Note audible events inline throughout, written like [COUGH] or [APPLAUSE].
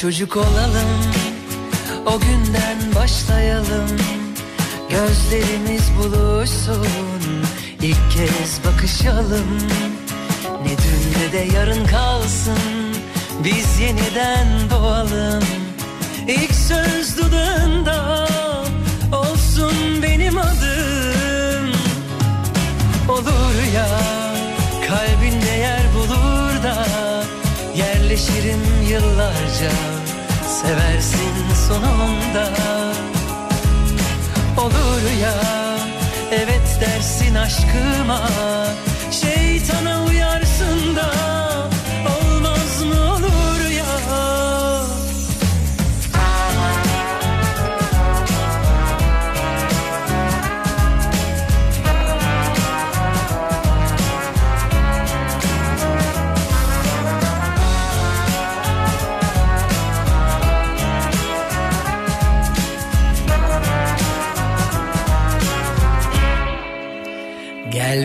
Çocuk olalım O günden başlayalım. Gözlerimiz buluşsun ilk kez bakışalım. Ne dün ne de yarın kalsın Biz yeniden doğalım. İlk söz dudağında Olsun benim adım. Olur ya Kalbinde yer bulur da Yerleşirim yıllarca Seversin sonunda. Olur ya Evet dersin aşkıma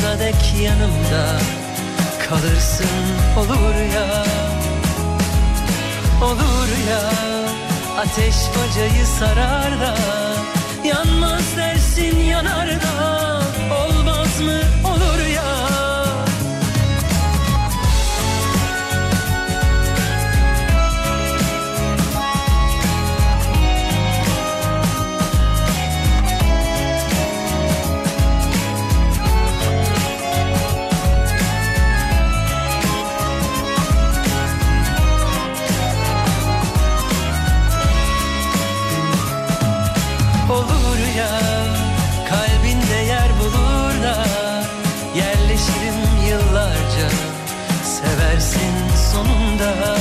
Sonsuza dek yanımda Kalırsın olur ya. Olur ya Ateş bacayı sarar da Yanmaz dersin yanar da Olmaz mı sonunda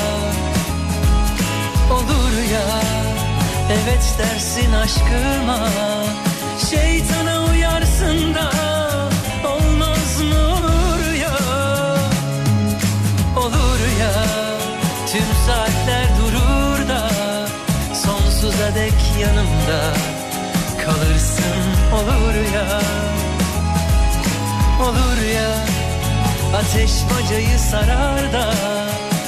Olur ya. Evet dersin aşkıma Şeytana uyarsın da olmaz mı olur ya? Olur ya tüm saatler durur da Sonsuza dek yanımda kalırsın. Olur ya Olur ya. Ateş bacayı sarar da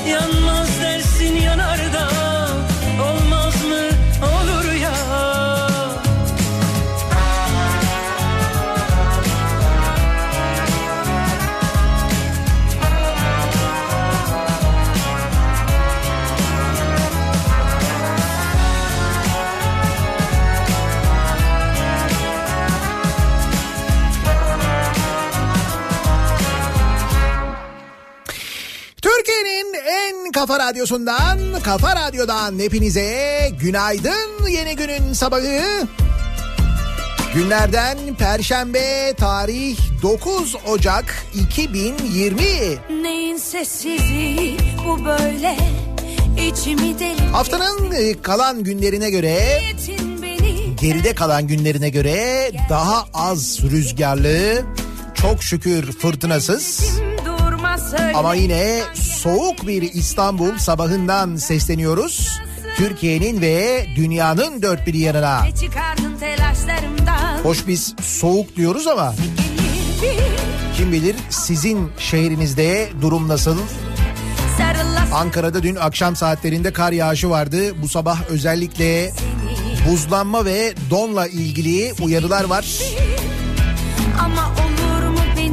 Yanmaz dersin yanar kafa radyosundan, kafa radyodan hepinize günaydın yeni günün sabahı. Günlerden Perşembe tarih 9 Ocak 2020. Neyin sessizliği bu böyle içimi deli Haftanın e, kalan günlerine göre, geride kalan günlerine göre daha az rüzgarlı, çok şükür fırtınasız ama yine soğuk bir İstanbul sabahından sesleniyoruz. Türkiye'nin ve dünyanın dört bir yanına. Hoş biz soğuk diyoruz ama kim bilir sizin şehrinizde durum nasıl? Ankara'da dün akşam saatlerinde kar yağışı vardı. Bu sabah özellikle buzlanma ve donla ilgili uyarılar var.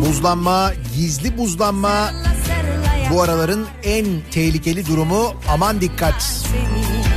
Buzlanma, gizli buzlanma bu araların en tehlikeli durumu. Aman dikkat. seni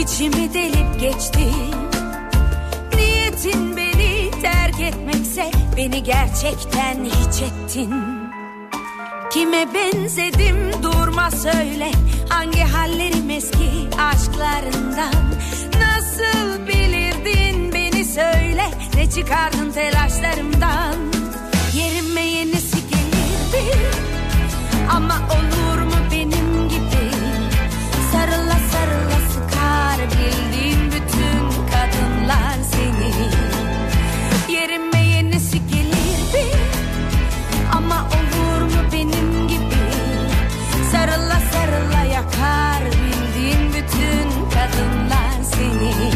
içimi delip geçti. Niyetin beni terk etmekse beni gerçekten hiç ettin. Kime benzedim durma söyle. Hangi hallerim eski aşklarından? Nasıl bilirdin beni söyle. Ne çıkardın telaşlarımdan? Yerime yenisi gelirdi. Ama olur 你。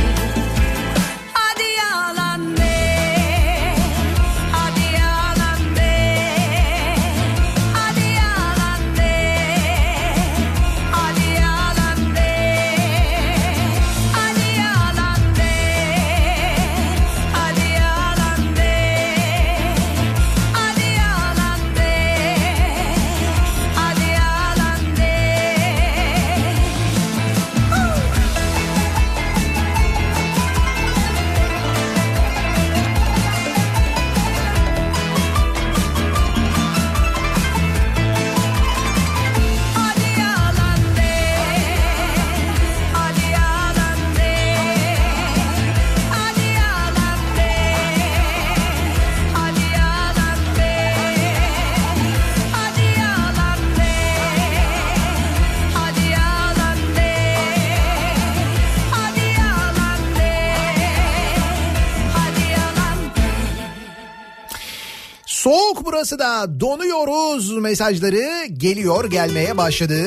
Da donuyoruz mesajları geliyor gelmeye başladı.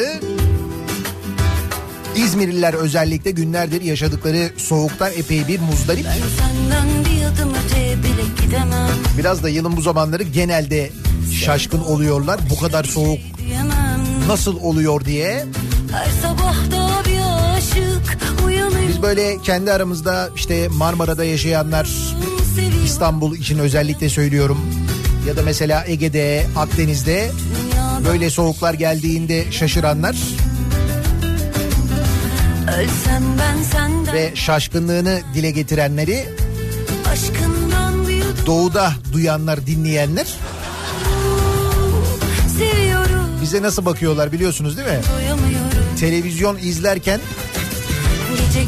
İzmirliler özellikle günlerdir yaşadıkları soğuktan epey bir muzdarip. Bir Biraz da yılın bu zamanları genelde şaşkın oluyorlar. Bu kadar soğuk Diyemem nasıl oluyor diye. Biz böyle kendi aramızda işte Marmara'da yaşayanlar İstanbul için özellikle söylüyorum. Ya da mesela Ege'de, Akdeniz'de böyle soğuklar geldiğinde şaşıranlar ve şaşkınlığını dile getirenleri doğuda duyanlar, dinleyenler bize nasıl bakıyorlar biliyorsunuz değil mi? Televizyon izlerken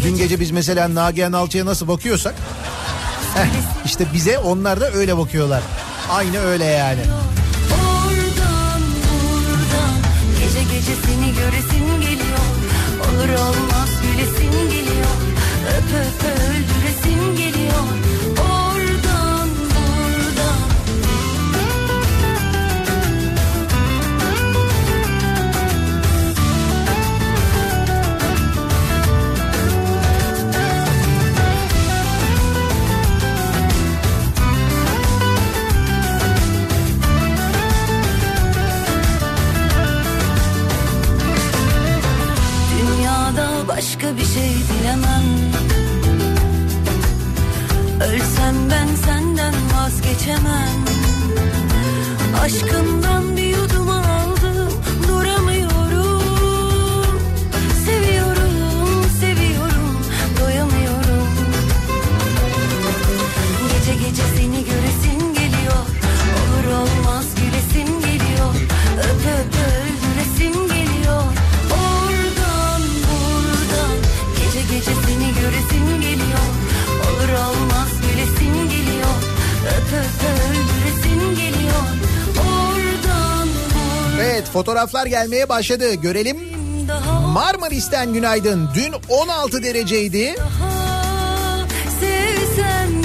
dün gece gece biz mesela Nagihan Alçı'ya nasıl bakıyorsak heh, işte bize onlar da öyle bakıyorlar. Aynı öyle yani. Seni göresin geliyor. Olur olmaz gülesin geliyor. Öp öp öldüresin başka bir şey dilemem Ölsem ben senden vazgeçemem. Aşkından bir yudum fotoğraflar gelmeye başladı. Görelim. Marmaris'ten günaydın. Dün 16 dereceydi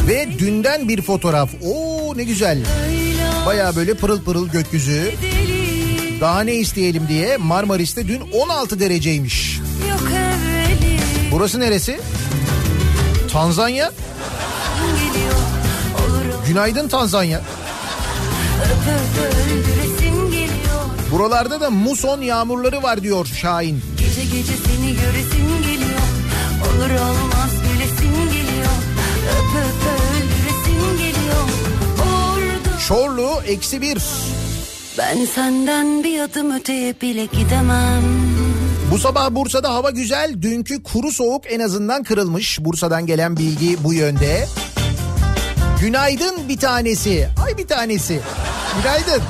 ve dünden bir fotoğraf. Oo ne güzel. Baya böyle pırıl pırıl gökyüzü. Daha ne isteyelim diye Marmaris'te dün 16 dereceymiş. Burası neresi? Tanzanya. Günaydın Tanzanya. öp öp geliyor Buralarda da muson yağmurları var diyor Şahin. Gece gece seni göresin geliyor Olur olmaz gülesin geliyor Öp öp öldüresin geliyor Orada Çorlu eksi bir. Ben senden bir adım öteye bile gidemem Bu sabah Bursa'da hava güzel. Dünkü kuru soğuk en azından kırılmış. Bursa'dan gelen bilgi bu yönde. Günaydın bir tanesi. Ay bir tanesi. Günaydın.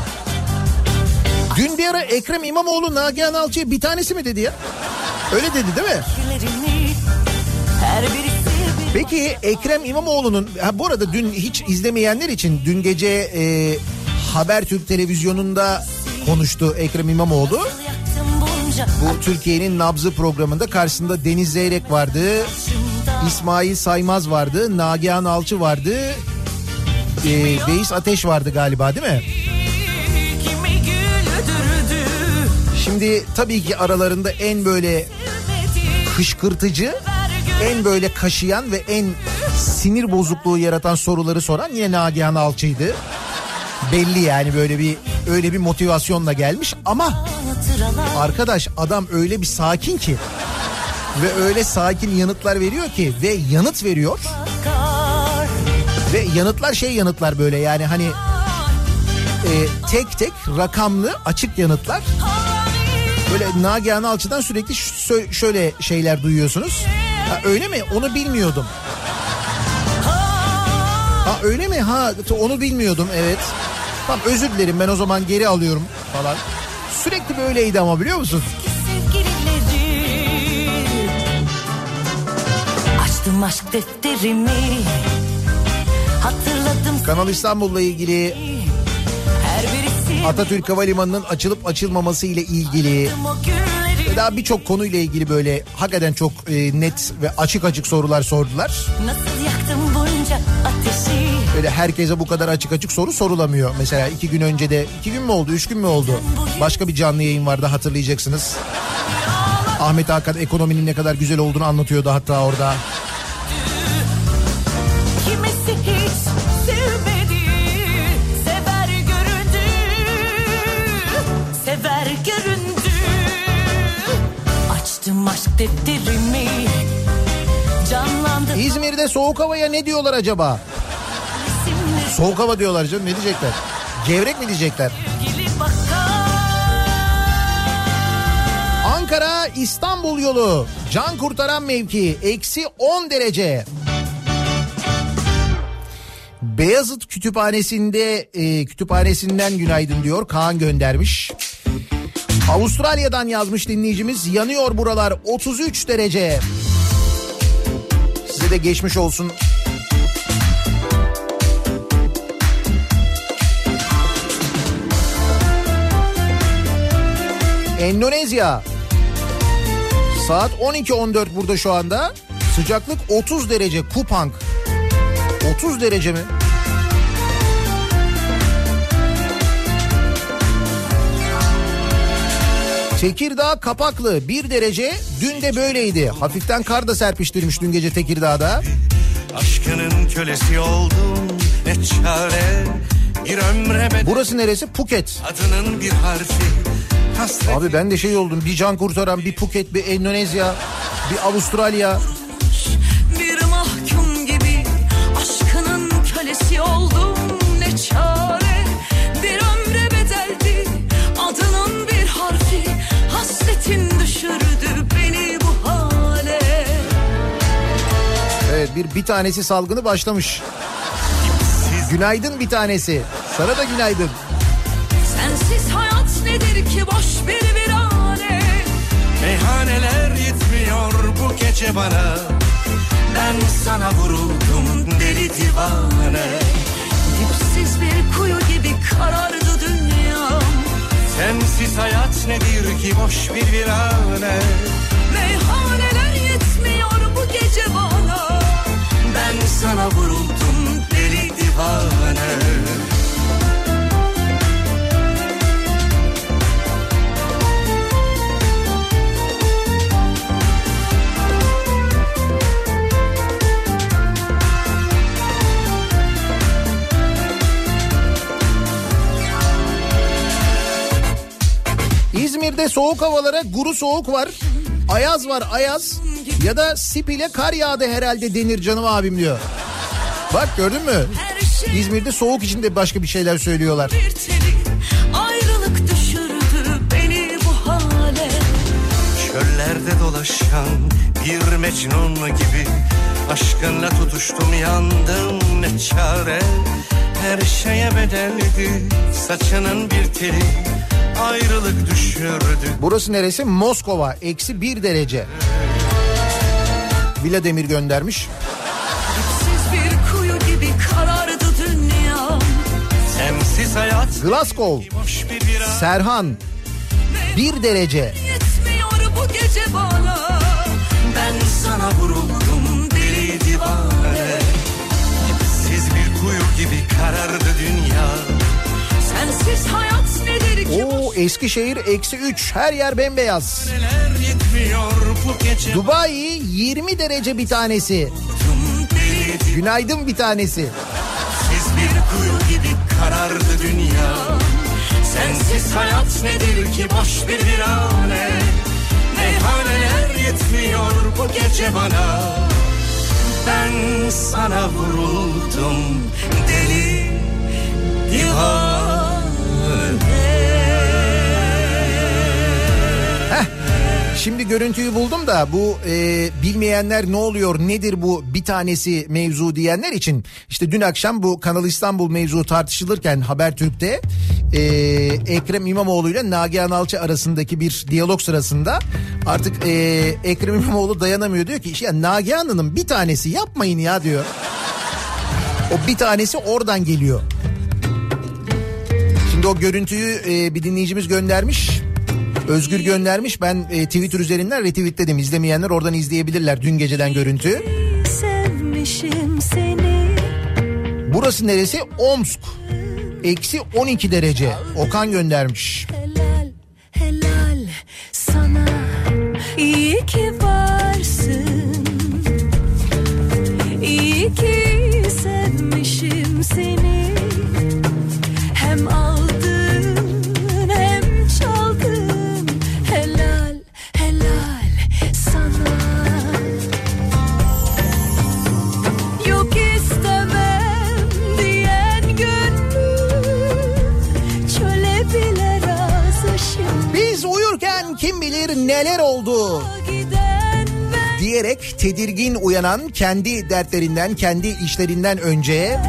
Dün bir ara Ekrem İmamoğlu Nagihan Alçı'ya bir tanesi mi dedi ya? Öyle dedi değil mi? Peki Ekrem İmamoğlu'nun ha, bu arada dün hiç izlemeyenler için dün gece e, Habertürk televizyonunda konuştu Ekrem İmamoğlu. Bu Türkiye'nin nabzı programında karşısında Deniz Zeyrek vardı, İsmail Saymaz vardı, Nagihan Alçı vardı, e, Beis Ateş vardı galiba değil mi? Şimdi tabii ki aralarında en böyle kışkırtıcı, en böyle kaşıyan ve en sinir bozukluğu yaratan soruları soran yine Nagihan Alçı'ydı. Belli yani böyle bir öyle bir motivasyonla gelmiş. Ama arkadaş adam öyle bir sakin ki ve öyle sakin yanıtlar veriyor ki ve yanıt veriyor. Ve yanıtlar şey yanıtlar böyle yani hani e, tek tek rakamlı açık yanıtlar böyle Nagihan Alçı'dan sürekli şöyle şeyler duyuyorsunuz. Ha, öyle mi? Onu bilmiyordum. Ha öyle mi? Ha onu bilmiyordum evet. Tamam özür dilerim ben o zaman geri alıyorum falan. Sürekli böyleydi ama biliyor musun? Açtım aşk defterimi Hatırladım Kanal İstanbul'la ilgili Atatürk Havalimanı'nın açılıp açılmaması ile ilgili ve daha birçok konuyla ilgili böyle hakikaten çok e, net ve açık açık sorular sordular. Böyle herkese bu kadar açık açık soru sorulamıyor. Mesela iki gün önce de iki gün mü oldu üç gün mü oldu? Başka bir canlı yayın vardı hatırlayacaksınız. Ahmet Hakan ekonominin ne kadar güzel olduğunu anlatıyordu hatta orada. Defterimi Canlandı İzmir'de soğuk havaya ne diyorlar acaba? resimleri Soğuk hava diyorlar canım ne diyecekler? Gevrek mi diyecekler? Ankara İstanbul yolu can kurtaran mevki eksi 10 derece. Beyazıt Kütüphanesi'nde e, kütüphanesinden günaydın diyor Kaan göndermiş. Avustralya'dan yazmış dinleyicimiz yanıyor buralar 33 derece. Size de geçmiş olsun. Endonezya. Saat 12.14 burada şu anda. Sıcaklık 30 derece Kupang. 30 derece mi? Tekirdağ Kapaklı 1 derece dün de böyleydi. Hafiften kar da serpiştirmiş dün gece Tekirdağ'da. Aşkının kölesi oldum ne çare Bir ömre Burası neresi? Phuket. adının bir harfi Hasret Abi ben de şey oldum bir can kurtaran bir Phuket bir Endonezya bir Avustralya. Bir bir tanesi salgını başlamış. Günaydın bir tanesi. Sana da günaydın. Sensiz hayat nedir ki boş bir virane Meyhaneler yetmiyor bu gece bana Ben sana vuruldum deli divane Dipsiz bir kuyu gibi karardı dünyam Sensiz hayat nedir ki boş bir virane Meyhaneler yetmiyor bu gece bana sana vuruldum deli divane İzmir'de soğuk havalara guru soğuk var. Ayaz var ayaz. Ya da sip ile kar yağdı herhalde denir canım abim diyor. Bak gördün mü? Şey İzmir'de soğuk içinde başka bir şeyler söylüyorlar. bir telik Ayrılık düşürdü beni bu hale dolaşan bir mecnun gibi Aşkınla tutuştum yandım ne çare Her şeye bedeldi saçının bir teli Ayrılık düşürdü Burası neresi? Moskova. Eksi bir derece. Sensiz hayat Glasgow. Serhan. Bir derece. Yetmiyor bu gece bana Ben sana vuruldum deli divane Siz bir kuyu gibi karardı Oo Eskişehir eksi 3. Her yer bembeyaz. Dubai 20 derece bir tanesi. Günaydın bir tanesi. Siz bir kuyu gibi karardı dünya Sensiz hayat nedir ki boş bir virane Meyhaneler yetmiyor bu gece bana Ben sana vuruldum deli divane Şimdi görüntüyü buldum da bu e, bilmeyenler ne oluyor nedir bu bir tanesi mevzu diyenler için işte dün akşam bu Kanal İstanbul mevzu tartışılırken Habertürk'te e, Ekrem İmamoğlu ile Nagihan Alçı arasındaki bir diyalog sırasında artık e, Ekrem İmamoğlu dayanamıyor diyor ki ya Nagihan Hanım bir tanesi yapmayın ya diyor. O bir tanesi oradan geliyor. Şimdi o görüntüyü e, bir dinleyicimiz göndermiş. Özgür göndermiş. Ben e, Twitter üzerinden retweetledim. İzlemeyenler oradan izleyebilirler dün geceden görüntü. Sevmişim seni Burası neresi? Omsk. Eksi 12 derece. Okan göndermiş. Helal helal sana iyi ki varsın İyi ki sevmişim seni neler oldu diyerek tedirgin uyanan kendi dertlerinden, kendi işlerinden önce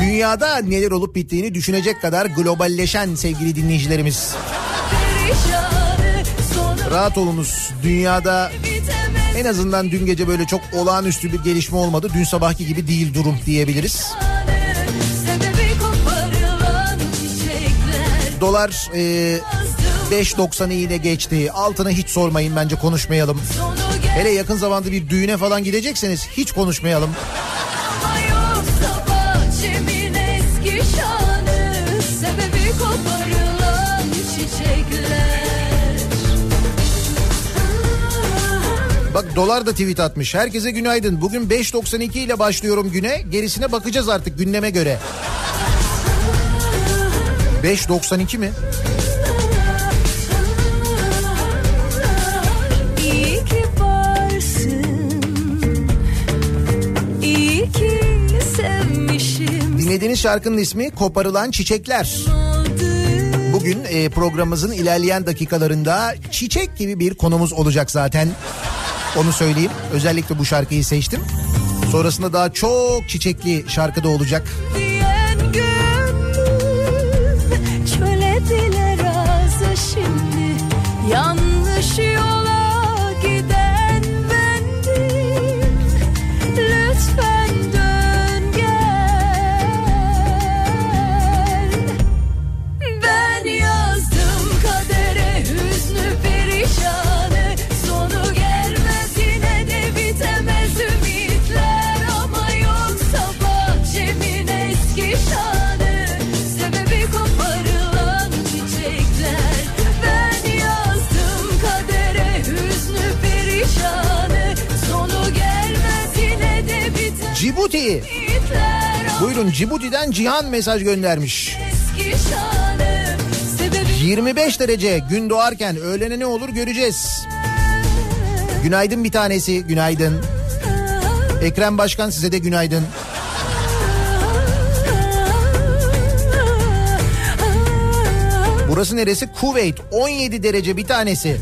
dünyada neler olup bittiğini düşünecek kadar globalleşen sevgili dinleyicilerimiz. Rahat olunuz. Dünyada en azından dün gece böyle çok olağanüstü bir gelişme olmadı. Dün sabahki gibi değil durum diyebiliriz. Dolar e, 5.90'ı yine geçti. Altına hiç sormayın bence konuşmayalım. Hele yakın zamanda bir düğüne falan gidecekseniz hiç konuşmayalım. Bak dolar da tweet atmış. Herkese günaydın. Bugün 5.92 ile başlıyorum güne. Gerisine bakacağız artık gündeme göre. 5.92 mi? Dinlediğiniz şarkının ismi Koparılan Çiçekler. Bugün e, programımızın ilerleyen dakikalarında çiçek gibi bir konumuz olacak zaten. Onu söyleyeyim. Özellikle bu şarkıyı seçtim. Sonrasında daha çok çiçekli şarkıda olacak. diyen gönlüm Çöle razı şimdi Yanlış Buyurun Cibuti'den Cihan mesaj göndermiş. Eski şanı Sebebi 25 derece gün doğarken öğlene ne olur göreceğiz. Günaydın bir tanesi günaydın. Ekrem Başkan size de günaydın. Burası neresi? Kuveyt 17 derece bir tanesi.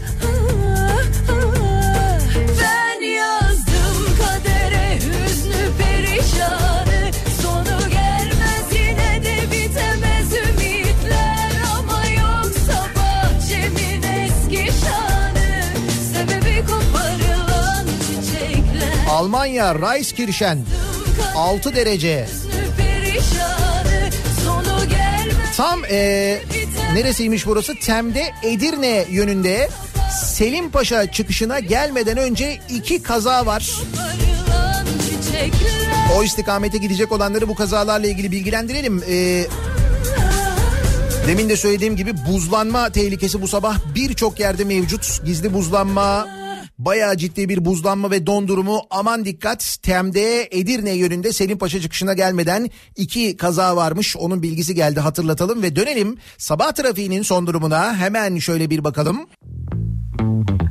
Almanya Reiskirchen 6 derece. Tam e, neresiymiş burası? Tem'de Edirne yönünde Selimpaşa çıkışına gelmeden önce iki kaza var. O istikamete gidecek olanları bu kazalarla ilgili bilgilendirelim. E, demin de söylediğim gibi buzlanma tehlikesi bu sabah birçok yerde mevcut. Gizli buzlanma, bayağı ciddi bir buzlanma ve don durumu. Aman dikkat Tem'de Edirne yönünde Selimpaşa çıkışına gelmeden iki kaza varmış. Onun bilgisi geldi hatırlatalım ve dönelim sabah trafiğinin son durumuna hemen şöyle bir bakalım. Kafa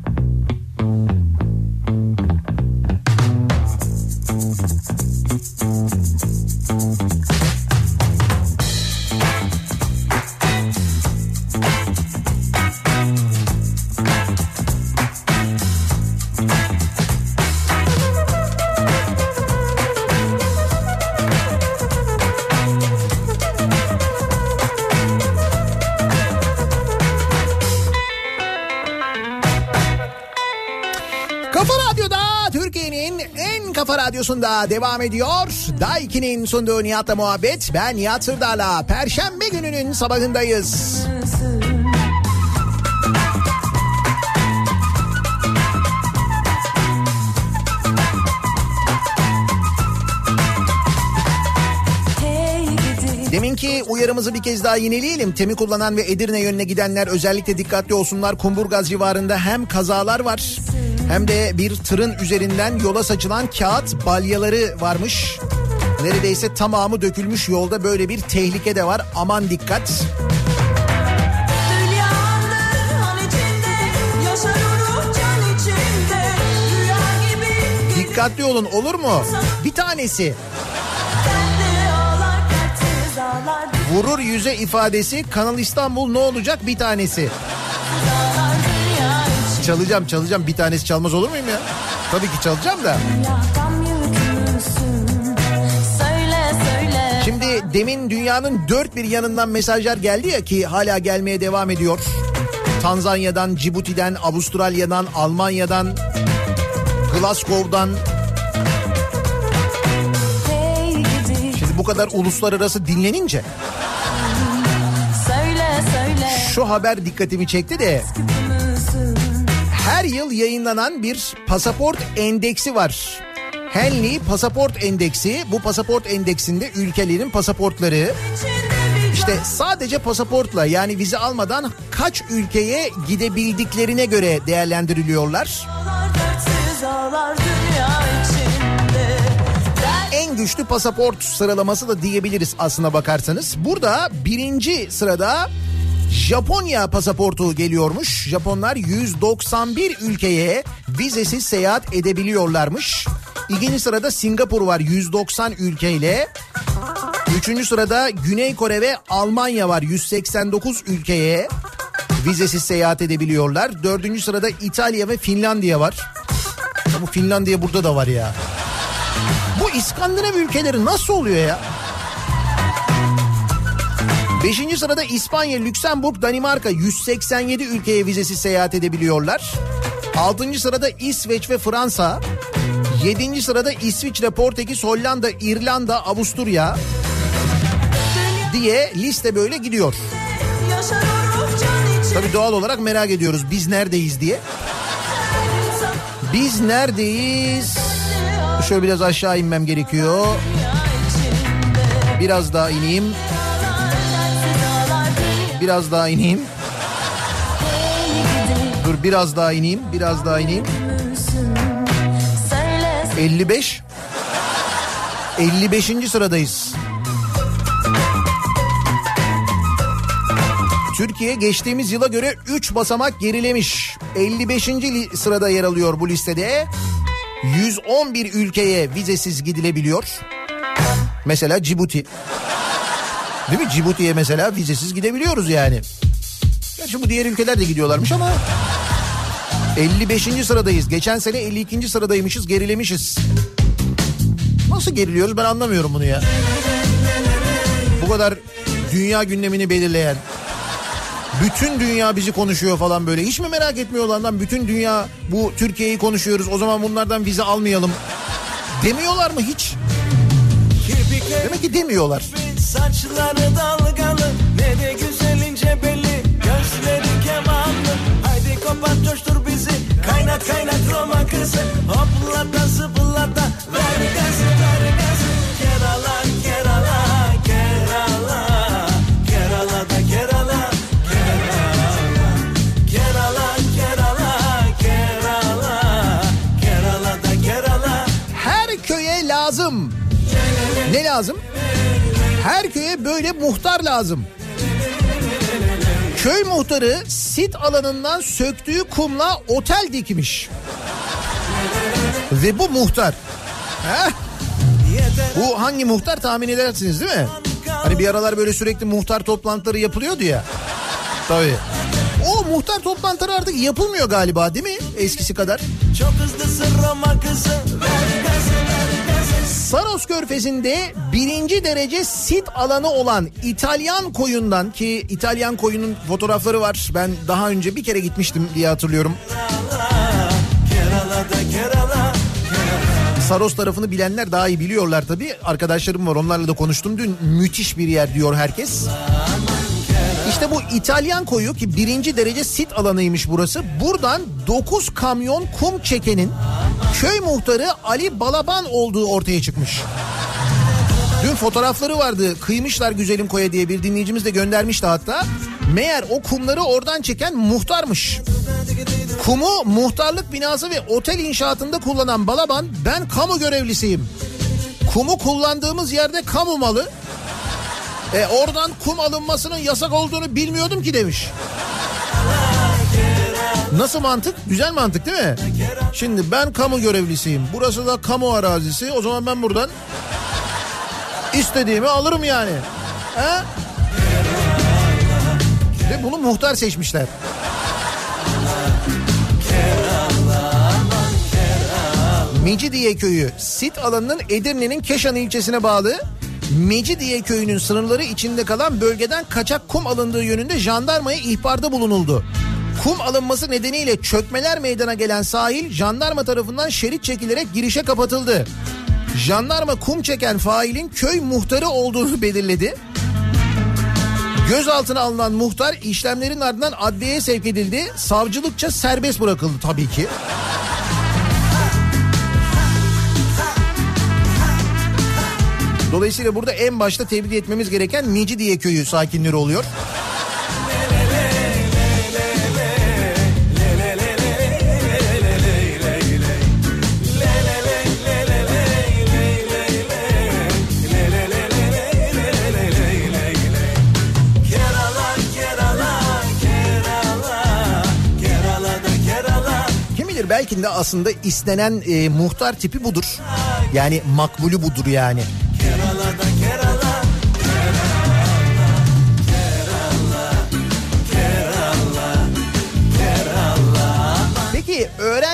kafa radyosunda devam ediyor. Daiki'nin sunduğu Nihat'la muhabbet. Ben Nihat Sırdar'la Perşembe gününün sabahındayız. Deminki uyarımızı bir kez daha yineleyelim. Temi kullanan ve Edirne yönüne gidenler özellikle dikkatli olsunlar. Kumburgaz civarında hem kazalar var hem de bir tırın üzerinden yola saçılan kağıt balyaları varmış. Neredeyse tamamı dökülmüş yolda böyle bir tehlike de var. Aman dikkat. Dikkatli olun olur mu? Bir tanesi vurur yüze ifadesi Kanal İstanbul ne olacak bir tanesi. Çalacağım çalacağım bir tanesi çalmaz olur muyum ya? Tabii ki çalacağım da. Şimdi demin dünyanın dört bir yanından mesajlar geldi ya ki hala gelmeye devam ediyor. Tanzanya'dan, Cibuti'den, Avustralya'dan, Almanya'dan, Glasgow'dan. Şimdi bu kadar uluslararası dinlenince şu haber dikkatimi çekti de her yıl yayınlanan bir pasaport endeksi var. Henley Pasaport Endeksi. Bu pasaport endeksinde ülkelerin pasaportları işte sadece pasaportla yani vize almadan kaç ülkeye gidebildiklerine göre değerlendiriliyorlar. En güçlü pasaport sıralaması da diyebiliriz aslına bakarsanız. Burada birinci sırada Japonya pasaportu geliyormuş. Japonlar 191 ülkeye vizesiz seyahat edebiliyorlarmış. İkinci sırada Singapur var 190 ülkeyle. Üçüncü sırada Güney Kore ve Almanya var 189 ülkeye vizesiz seyahat edebiliyorlar. Dördüncü sırada İtalya ve Finlandiya var. Ya Bu Finlandiya burada da var ya. Bu İskandinav ülkeleri nasıl oluyor ya? Beşinci sırada İspanya, Lüksemburg, Danimarka 187 ülkeye vizesiz seyahat edebiliyorlar. Altıncı sırada İsveç ve Fransa. Yedinci sırada İsviçre, Portekiz, Hollanda, İrlanda, Avusturya diye liste böyle gidiyor. Tabii doğal olarak merak ediyoruz biz neredeyiz diye. Biz neredeyiz? Şöyle biraz aşağı inmem gerekiyor. Biraz daha ineyim. Biraz daha ineyim. Dur biraz daha ineyim. Biraz daha ineyim. müsün Söyle 55. 55. sıradayız. Türkiye geçtiğimiz yıla göre 3 basamak gerilemiş. 55. li- sırada yer alıyor bu listede. 111 ülkeye vizesiz gidilebiliyor. Mesela Cibuti. Değil mi? Cibuti'ye mesela vizesiz gidebiliyoruz yani. Gerçi bu diğer ülkeler de gidiyorlarmış ama 55. sıradayız. Geçen sene 52. sıradaymışız, gerilemişiz. Nasıl geriliyoruz ben anlamıyorum bunu ya. Bu kadar dünya gündemini belirleyen. Bütün dünya bizi konuşuyor falan böyle. Hiç mi merak etmiyorlar lan? Bütün dünya bu Türkiye'yi konuşuyoruz. O zaman bunlardan vize almayalım. Demiyorlar mı hiç? Demek ki demiyorlar. Saçları dalgalı ne de güzel ince belli. Gözleri kemanlı. Haydi kopat coştur bizi. Kaynat kaynat Roma kızı. Hoplata zıplata Ver gazı ver gazı. Kerala Kerala Kerala. Kerala da Kerala Kerala. Kerala Kerala Kerala. Kerala da Kerala. Her köye lazım. Ne lazım? Her köye böyle muhtar lazım. Köy muhtarı sit alanından söktüğü kumla otel dikmiş. Ve bu muhtar. Heh. Bu hangi muhtar tahmin edersiniz değil mi? Hani bir aralar böyle sürekli muhtar toplantıları yapılıyordu ya. Tabii. O muhtar toplantıları artık yapılmıyor galiba değil mi? Eskisi kadar. Çok hızlısın Roma kızı Saros Körfezi'nde birinci derece sit alanı olan İtalyan koyundan ki İtalyan koyunun fotoğrafları var. Ben daha önce bir kere gitmiştim diye hatırlıyorum. Saros tarafını bilenler daha iyi biliyorlar tabii. Arkadaşlarım var onlarla da konuştum dün. Müthiş bir yer diyor herkes. İşte bu İtalyan koyu ki birinci derece sit alanıymış burası. Buradan 9 kamyon kum çekenin köy muhtarı Ali Balaban olduğu ortaya çıkmış. Dün fotoğrafları vardı. Kıymışlar güzelim koya diye bir dinleyicimiz de göndermişti hatta. Meğer o kumları oradan çeken muhtarmış. Kumu muhtarlık binası ve otel inşaatında kullanan Balaban ben kamu görevlisiyim. Kumu kullandığımız yerde kamu malı. E oradan kum alınmasının yasak olduğunu bilmiyordum ki demiş. Nasıl mantık? Güzel mantık değil mi? Şimdi ben kamu görevlisiyim. Burası da kamu arazisi. O zaman ben buradan istediğimi alırım yani. He? Ve bunu muhtar seçmişler. Mecidiye köyü sit alanının Edirne'nin Keşan ilçesine bağlı Mecidiye köyünün sınırları içinde kalan bölgeden kaçak kum alındığı yönünde jandarmaya ihbarda bulunuldu. Kum alınması nedeniyle çökmeler meydana gelen sahil jandarma tarafından şerit çekilerek girişe kapatıldı. Jandarma kum çeken failin köy muhtarı olduğunu belirledi. Gözaltına alınan muhtar işlemlerin ardından adliyeye sevk edildi. Savcılıkça serbest bırakıldı tabii ki. Dolayısıyla burada en başta tebrik etmemiz gereken Mecidiye köyü sakinleri oluyor. Belki de aslında istenen e, muhtar tipi budur. Yani makbulü budur yani.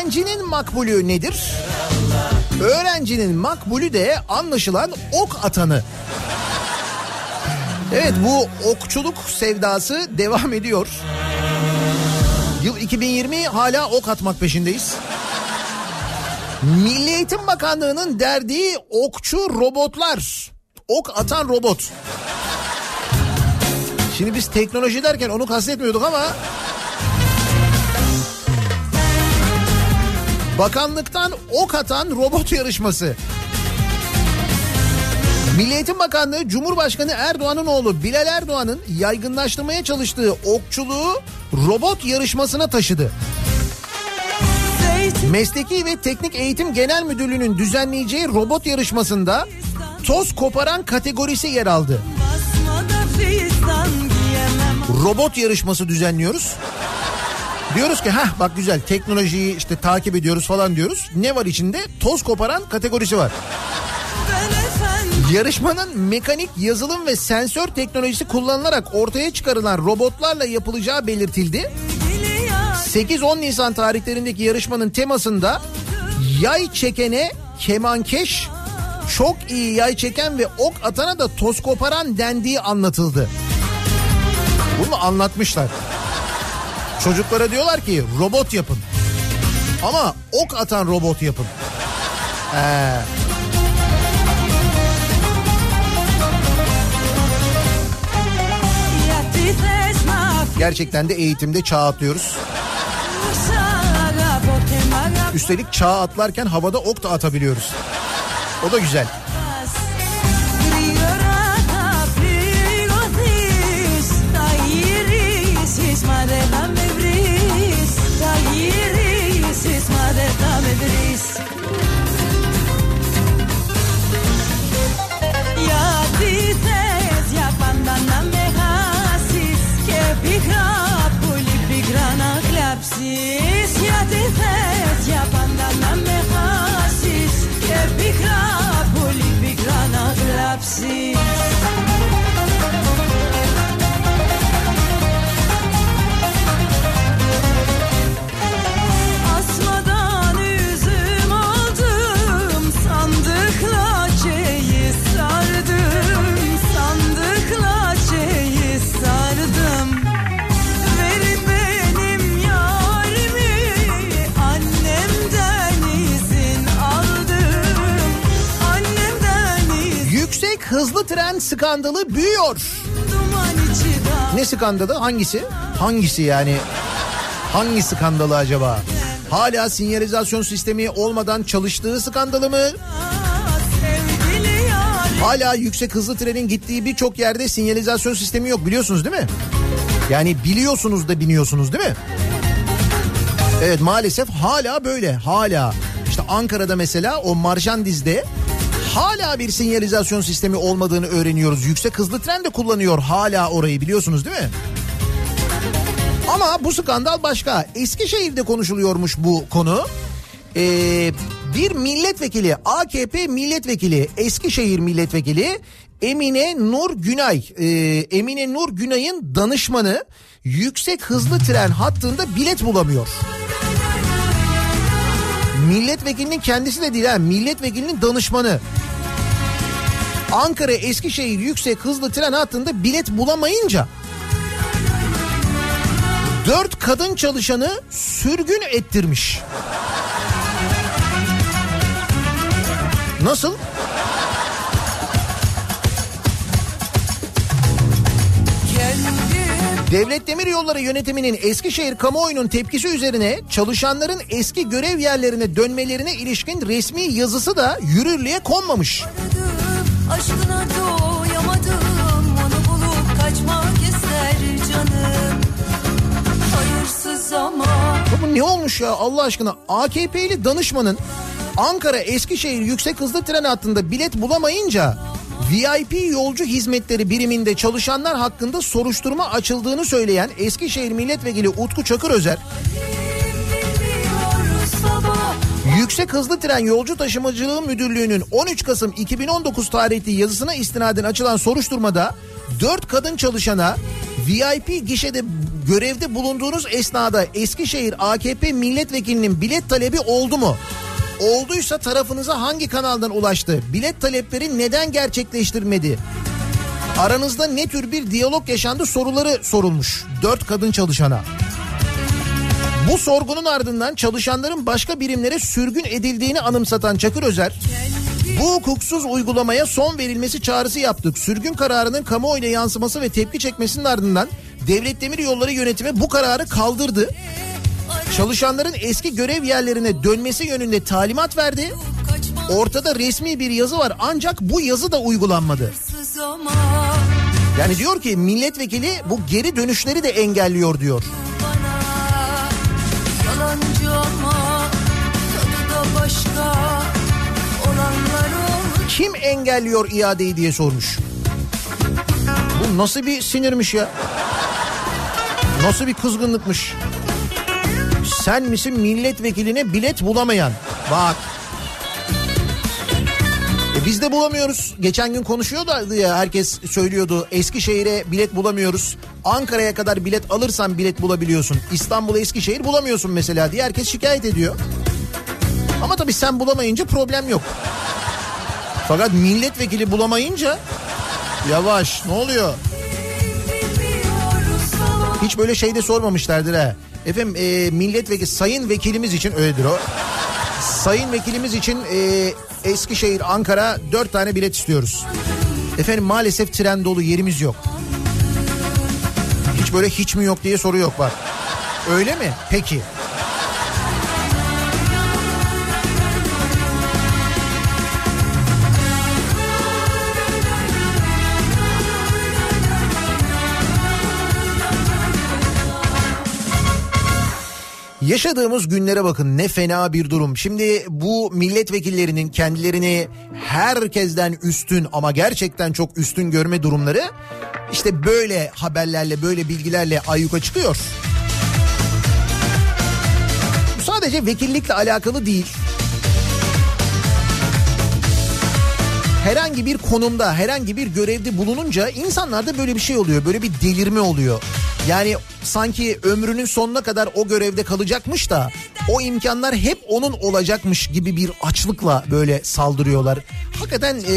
Öğrencinin makbulü nedir? Öğrencinin makbulü de anlaşılan ok atanı. Evet bu okçuluk sevdası devam ediyor. Yıl 2020 hala ok atmak peşindeyiz. Milli Eğitim Bakanlığı'nın derdiği okçu robotlar. Ok atan robot. Şimdi biz teknoloji derken onu kastetmiyorduk ama Bakanlıktan ok atan robot yarışması. Milli Eğitim Bakanlığı Cumhurbaşkanı Erdoğan'ın oğlu Bilal Erdoğan'ın yaygınlaştırmaya çalıştığı okçuluğu robot yarışmasına taşıdı. Mesleki ve Teknik Eğitim Genel Müdürlüğü'nün düzenleyeceği robot yarışmasında toz koparan kategorisi yer aldı. Robot yarışması düzenliyoruz. Diyoruz ki ha bak güzel teknolojiyi işte takip ediyoruz falan diyoruz. Ne var içinde? Toz koparan kategorisi var. Yarışmanın mekanik, yazılım ve sensör teknolojisi kullanılarak ortaya çıkarılan robotlarla yapılacağı belirtildi. 8-10 Nisan tarihlerindeki yarışmanın temasında yay çekene kemankeş, çok iyi yay çeken ve ok atana da toz koparan dendiği anlatıldı. Bunu anlatmışlar. Çocuklara diyorlar ki robot yapın. Ama ok atan robot yapın. Ee, Gerçekten de eğitimde çağ atlıyoruz. Üstelik çağ atlarken havada ok da atabiliyoruz. O da güzel. Skandalı büyüyor. Ne skandalı? Hangisi? Hangisi yani? Hangi skandalı acaba? Hala sinyalizasyon sistemi olmadan çalıştığı skandalı mı? Hala yüksek hızlı trenin gittiği birçok yerde sinyalizasyon sistemi yok biliyorsunuz değil mi? Yani biliyorsunuz da biniyorsunuz değil mi? Evet maalesef hala böyle hala. İşte Ankara'da mesela o Marjandiz'de hala bir sinyalizasyon sistemi olmadığını öğreniyoruz. Yüksek hızlı tren de kullanıyor hala orayı biliyorsunuz değil mi? Ama bu skandal başka. Eskişehir'de konuşuluyormuş bu konu. Ee, bir milletvekili AKP milletvekili Eskişehir milletvekili Emine Nur Günay ee, Emine Nur Günay'ın danışmanı yüksek hızlı tren hattında bilet bulamıyor. Milletvekilinin kendisi de değil ha milletvekilinin danışmanı. Ankara Eskişehir yüksek hızlı tren hattında bilet bulamayınca dört kadın çalışanı sürgün ettirmiş. Nasıl? Devlet Demir Yolları yönetiminin Eskişehir kamuoyunun tepkisi üzerine çalışanların eski görev yerlerine dönmelerine ilişkin resmi yazısı da yürürlüğe konmamış. Ya Bu ne olmuş ya Allah aşkına? AKP'li danışmanın Ankara Eskişehir yüksek hızlı tren hattında bilet bulamayınca VIP yolcu hizmetleri biriminde çalışanlar hakkında soruşturma açıldığını söyleyen Eskişehir Milletvekili Utku Çakırözer Yüksek Hızlı Tren Yolcu Taşımacılığı Müdürlüğü'nün 13 Kasım 2019 tarihli yazısına istinaden açılan soruşturmada 4 kadın çalışana VIP gişede görevde bulunduğunuz esnada Eskişehir AKP milletvekilinin bilet talebi oldu mu? Olduysa tarafınıza hangi kanaldan ulaştı? Bilet talepleri neden gerçekleştirmedi? Aranızda ne tür bir diyalog yaşandı soruları sorulmuş. 4 kadın çalışana. Bu sorgunun ardından çalışanların başka birimlere sürgün edildiğini anımsatan Çakır Özer, bu hukuksuz uygulamaya son verilmesi çağrısı yaptık. Sürgün kararının kamuoyuna yansıması ve tepki çekmesinin ardından Devlet Demir Yolları yönetimi bu kararı kaldırdı. Çalışanların eski görev yerlerine dönmesi yönünde talimat verdi. Ortada resmi bir yazı var ancak bu yazı da uygulanmadı. Yani diyor ki milletvekili bu geri dönüşleri de engelliyor diyor. Kim engelliyor iadeyi diye sormuş. Bu nasıl bir sinirmiş ya? Nasıl bir kızgınlıkmış? Sen misin milletvekiline bilet bulamayan? Bak. E biz de bulamıyoruz. Geçen gün konuşuyordu ya herkes söylüyordu. Eskişehir'e bilet bulamıyoruz. Ankara'ya kadar bilet alırsan bilet bulabiliyorsun. İstanbul'a Eskişehir bulamıyorsun mesela diye herkes şikayet ediyor. Ama tabii sen bulamayınca problem yok. Fakat milletvekili bulamayınca yavaş ne oluyor? Hiç böyle şey de sormamışlardır ha. Efendim e, milletvekili sayın vekilimiz için öyledir o. Sayın vekilimiz için e, Eskişehir Ankara dört tane bilet istiyoruz. Efendim maalesef tren dolu yerimiz yok. Hiç böyle hiç mi yok diye soru yok bak. Öyle mi? Peki. Yaşadığımız günlere bakın ne fena bir durum. Şimdi bu milletvekillerinin kendilerini herkesten üstün ama gerçekten çok üstün görme durumları işte böyle haberlerle böyle bilgilerle ayyuka çıkıyor. Bu sadece vekillikle alakalı değil. Herhangi bir konumda, herhangi bir görevde bulununca insanlarda böyle bir şey oluyor. Böyle bir delirme oluyor. Yani sanki ömrünün sonuna kadar o görevde kalacakmış da o imkanlar hep onun olacakmış gibi bir açlıkla böyle saldırıyorlar. Hakikaten e,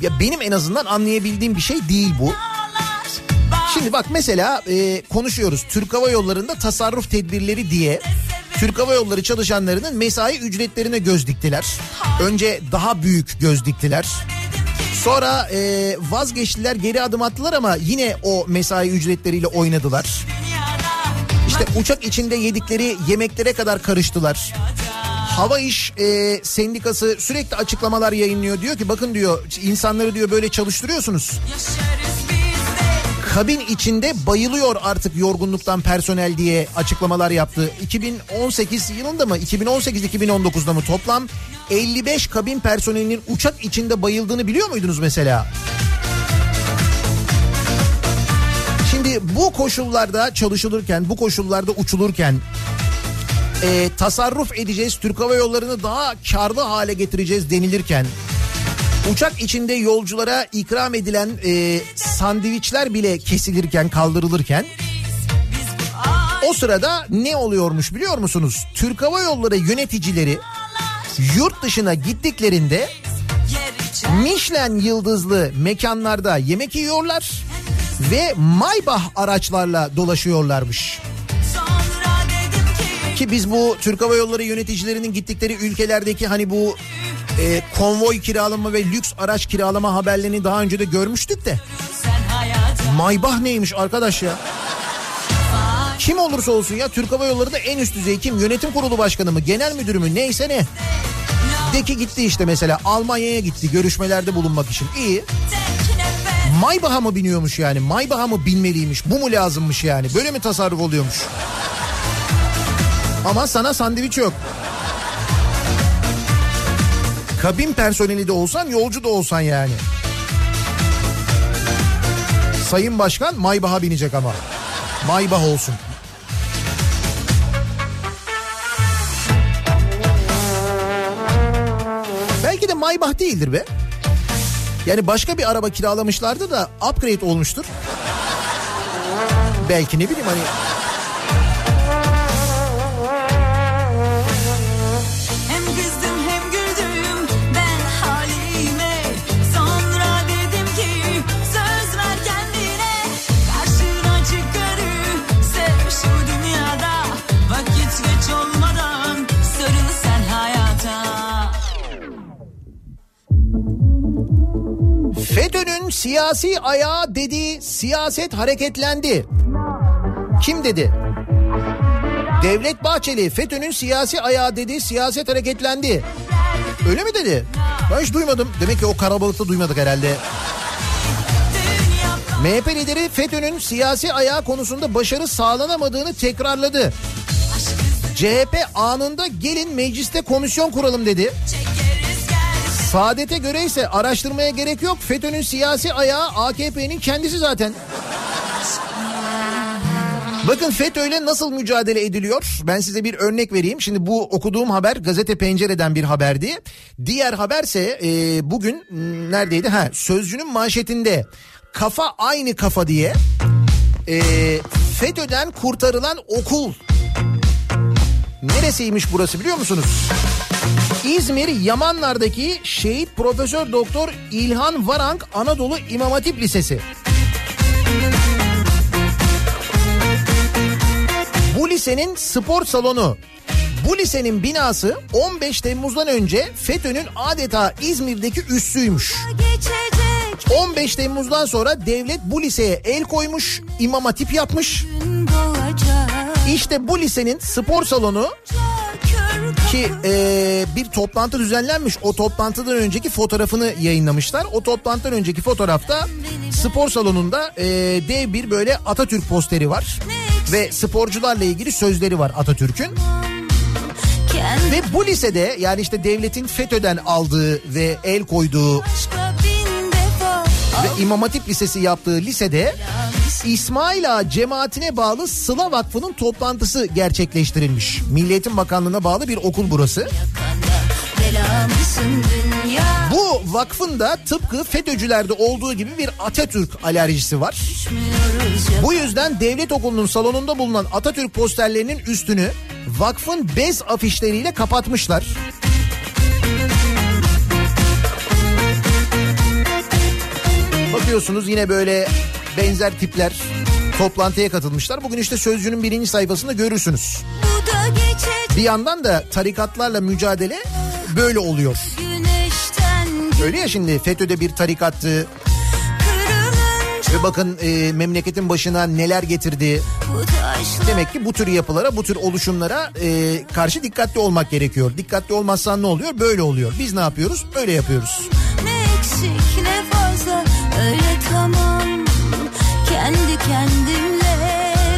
ya benim en azından anlayabildiğim bir şey değil bu. Şimdi bak mesela e, konuşuyoruz Türk Hava Yolları'nda tasarruf tedbirleri diye Türk Hava Yolları çalışanlarının mesai ücretlerine göz diktiler. Önce daha büyük göz diktiler. Sonra e, vazgeçtiler geri adım attılar ama yine o mesai ücretleriyle oynadılar. İşte uçak içinde yedikleri yemeklere kadar karıştılar. Hava İş e, Sendikası sürekli açıklamalar yayınlıyor. Diyor ki bakın diyor insanları diyor böyle çalıştırıyorsunuz. Kabin içinde bayılıyor artık yorgunluktan personel diye açıklamalar yaptı. 2018 yılında mı 2018-2019'da mı toplam 55 kabin personelinin uçak içinde bayıldığını biliyor muydunuz mesela? Şimdi bu koşullarda çalışılırken, bu koşullarda uçulurken e, tasarruf edeceğiz, Türk Hava Yolları'nı daha karlı hale getireceğiz denilirken uçak içinde yolculara ikram edilen e, sandviçler bile kesilirken, kaldırılırken o sırada ne oluyormuş biliyor musunuz? Türk Hava Yolları yöneticileri yurt dışına gittiklerinde Michelin yıldızlı mekanlarda yemek yiyorlar ve Maybach araçlarla dolaşıyorlarmış. Ki biz bu Türk Hava Yolları yöneticilerinin gittikleri ülkelerdeki hani bu e, konvoy kiralama ve lüks araç kiralama haberlerini daha önce de görmüştük de. Maybach neymiş arkadaş ya? Kim olursa olsun ya Türk Hava Yolları da en üst düzey kim? Yönetim kurulu başkanı mı? Genel müdürü mü? Neyse ne? Deki gitti işte mesela Almanya'ya gitti görüşmelerde bulunmak için. İyi. Maybach'a mı biniyormuş yani? Maybach'a mı binmeliymiş? Bu mu lazımmış yani? Böyle mi tasarruf oluyormuş? Ama sana sandviç yok. Kabin personeli de olsan yolcu da olsan yani. Sayın Başkan Maybach'a binecek ama. Maybach olsun. Belki de Maybach değildir be. Yani başka bir araba kiralamışlardı da upgrade olmuştur. Belki ne bileyim hani FETÖ'nün siyasi ayağı dedi, siyaset hareketlendi. Kim dedi? Devlet Bahçeli FETÖ'nün siyasi ayağı dedi, siyaset hareketlendi. Öyle mi dedi? Ben hiç duymadım. Demek ki o karabalıkta duymadık herhalde. MHP lideri FETÖ'nün siyasi ayağı konusunda başarı sağlanamadığını tekrarladı. CHP anında gelin mecliste komisyon kuralım dedi. Saadet'e göre ise araştırmaya gerek yok. FETÖ'nün siyasi ayağı AKP'nin kendisi zaten. Bakın FETÖ'yle nasıl mücadele ediliyor? Ben size bir örnek vereyim. Şimdi bu okuduğum haber gazete pencereden bir haberdi. Diğer haberse e, bugün neredeydi? Ha Sözcü'nün manşetinde kafa aynı kafa diye e, FETÖ'den kurtarılan okul. Neresiymiş burası biliyor musunuz? İzmir Yamanlar'daki Şehit Profesör Doktor İlhan Varank Anadolu İmam Hatip Lisesi. Bu lisenin spor salonu. Bu lisenin binası 15 Temmuz'dan önce FETÖ'nün adeta İzmir'deki üssüymüş. Geçecek 15 Temmuz'dan sonra devlet bu liseye el koymuş, imam hatip yapmış. İşte bu lisenin spor salonu kör ki e, bir toplantı düzenlenmiş. O toplantıdan önceki fotoğrafını yayınlamışlar. O toplantıdan önceki fotoğrafta spor salonunda e, dev bir böyle Atatürk posteri var. Ve sporcularla ilgili sözleri var Atatürk'ün. Ve bu lisede yani işte devletin FETÖ'den aldığı ve el koyduğu ve İmam Hatip Lisesi yaptığı lisede İsmail Ağa cemaatine bağlı Sıla Vakfı'nın toplantısı gerçekleştirilmiş. Milliyetin Bakanlığı'na bağlı bir okul burası. Bu vakfın da tıpkı FETÖ'cülerde olduğu gibi bir Atatürk alerjisi var. Bu yüzden devlet okulunun salonunda bulunan Atatürk posterlerinin üstünü vakfın bez afişleriyle kapatmışlar. Bakıyorsunuz yine böyle benzer tipler toplantıya katılmışlar. Bugün işte Sözcü'nün birinci sayfasında görürsünüz. Bir yandan da tarikatlarla mücadele böyle oluyor. Öyle ya şimdi FETÖ'de bir tarikattı ve bakın e, memleketin başına neler getirdi. Demek ki bu tür yapılara, bu tür oluşumlara e, karşı dikkatli olmak gerekiyor. Dikkatli olmazsan ne oluyor? Böyle oluyor. Biz ne yapıyoruz? Öyle yapıyoruz. Ne eksik ne fazla öyle Kendi kendimle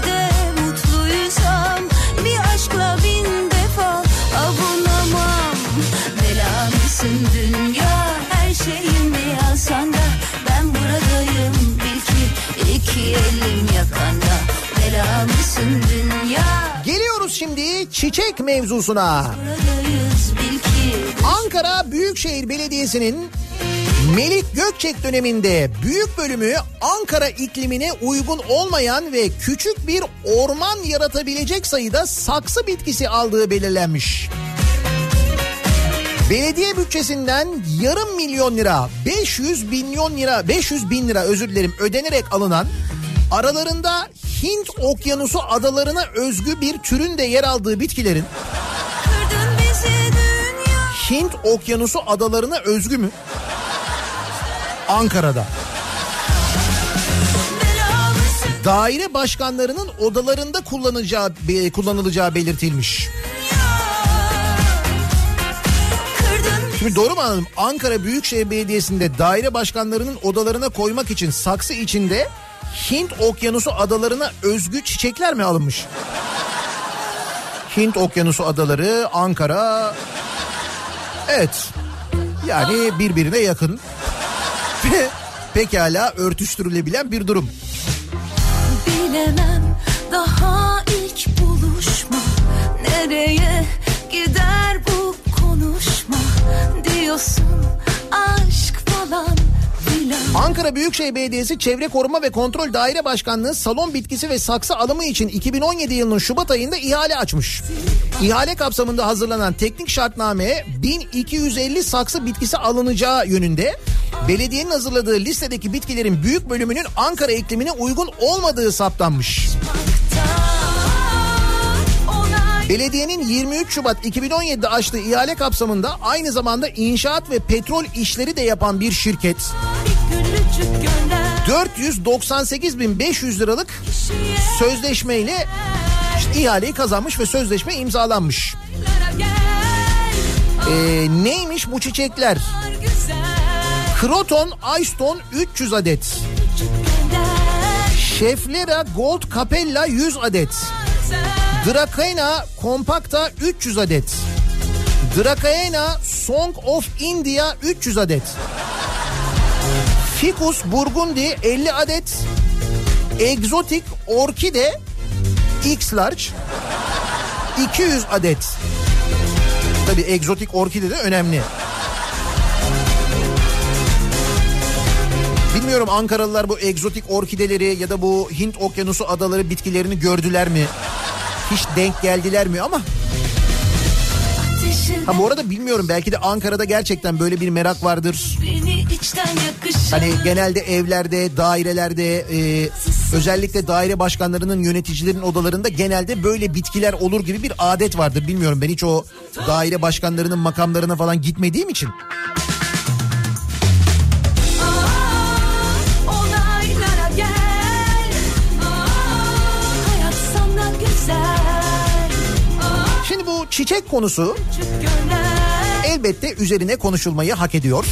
de mutluysam Bir aşkla bin defa avunamam. Bela mısın dünya? Her şeyimi alsan da Ben buradayım bil ki iki elim yakanda. Bela mısın dünya? Geliyoruz şimdi çiçek mevzusuna. Ankara Büyükşehir Belediyesi'nin Melik Gökçek döneminde büyük bölümü Ankara iklimine uygun olmayan ve küçük bir orman yaratabilecek sayıda saksı bitkisi aldığı belirlenmiş. Belediye bütçesinden yarım milyon lira, 500 milyon lira, 500 bin lira özür dilerim ödenerek alınan aralarında Hint Okyanusu adalarına özgü bir türün de yer aldığı bitkilerin Hint Okyanusu adalarına özgü mü? Ankara'da. Daire başkanlarının odalarında kullanacağı kullanılacağı belirtilmiş. Şimdi doğru mu anladım? Ankara Büyükşehir Belediyesi'nde daire başkanlarının odalarına koymak için saksı içinde Hint Okyanusu adalarına özgü çiçekler mi alınmış? Hint Okyanusu adaları, Ankara. Evet. Yani birbirine yakın. [LAUGHS] Pekala örtüştürülebilen bir durum. Bilemem daha ilk buluşma. Nereye gider bu konuşma? Diyorsun aşk falan Ankara Büyükşehir Belediyesi Çevre Koruma ve Kontrol Daire Başkanlığı salon bitkisi ve saksı alımı için 2017 yılının Şubat ayında ihale açmış. İhale kapsamında hazırlanan teknik şartnameye 1250 saksı bitkisi alınacağı yönünde belediyenin hazırladığı listedeki bitkilerin büyük bölümünün Ankara iklimine uygun olmadığı saptanmış. Belediyenin 23 Şubat 2017'de açtığı ihale kapsamında aynı zamanda inşaat ve petrol işleri de yapan bir şirket bir gülücük gönder 498.500 liralık sözleşmeyle işte ihaleyi kazanmış ve sözleşme imzalanmış. Ee, neymiş bu çiçekler? Kroton Ayston 300 adet. Şeflera Gold Capella 100 adet. Dracaena Compacta 300 adet. Dracaena Song of India 300 adet. Ficus Burgundy 50 adet. Exotic Orkide X large 200 adet. Tabii egzotik orkide de önemli. Bilmiyorum Ankaralılar bu egzotik orkideleri ya da bu Hint okyanusu adaları bitkilerini gördüler mi? Hiç denk geldiler mi ama ha bu arada bilmiyorum belki de Ankara'da gerçekten böyle bir merak vardır. Hani genelde evlerde, dairelerde, e, özellikle daire başkanlarının, yöneticilerin odalarında genelde böyle bitkiler olur gibi bir adet vardır. Bilmiyorum ben hiç o daire başkanlarının makamlarına falan gitmediğim için. Çiçek konusu elbette üzerine konuşulmayı hak ediyor.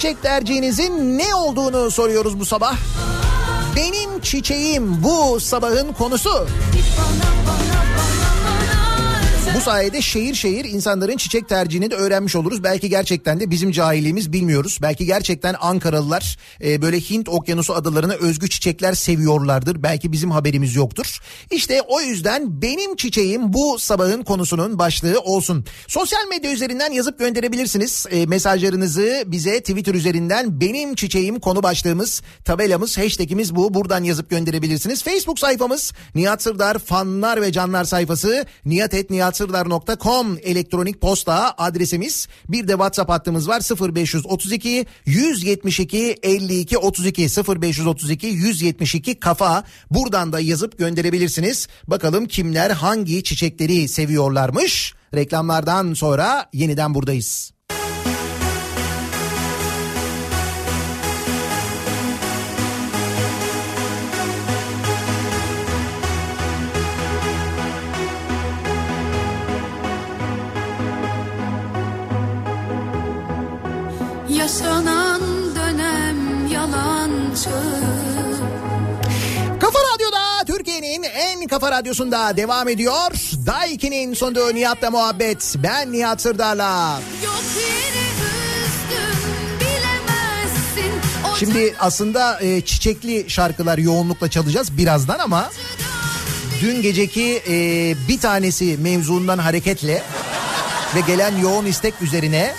Çiçek tercihinizin ne olduğunu soruyoruz bu sabah. Benim çiçeğim bu sabahın konusu. Bana bana bana Bu sayede şehir şehir insanların çiçek tercihini de öğrenmiş oluruz. Belki gerçekten de bizim cahilliğimiz bilmiyoruz. Belki gerçekten Ankaralılar e, böyle Hint okyanusu adalarına özgü çiçekler seviyorlardır. Belki bizim haberimiz yoktur. İşte o yüzden benim çiçeğim bu sabahın konusunun başlığı olsun. Sosyal medya üzerinden yazıp gönderebilirsiniz. E, mesajlarınızı bize Twitter üzerinden benim çiçeğim konu başlığımız, tabelamız, hashtagimiz bu. Buradan yazıp gönderebilirsiniz. Facebook sayfamız Nihat Sırdar fanlar ve canlar sayfası nihatetnihatsırdar.com elektronik posta adresimiz. Bir de WhatsApp hattımız var 0532 172 52 32 0532 172 kafa. Buradan da yazıp gönderebilirsiniz. Bakalım kimler hangi çiçekleri seviyorlarmış. Reklamlardan sonra yeniden buradayız. Yaşanan dönem yalancı Kafa Radyo'da Türkiye'nin en kafa radyosunda devam ediyor. Daiki'nin sonunda Nihat'la muhabbet. Ben Nihat Sırdar'la. Şimdi aslında e, çiçekli şarkılar yoğunlukla çalacağız birazdan ama dün geceki e, bir tanesi mevzundan hareketle ve gelen yoğun istek üzerine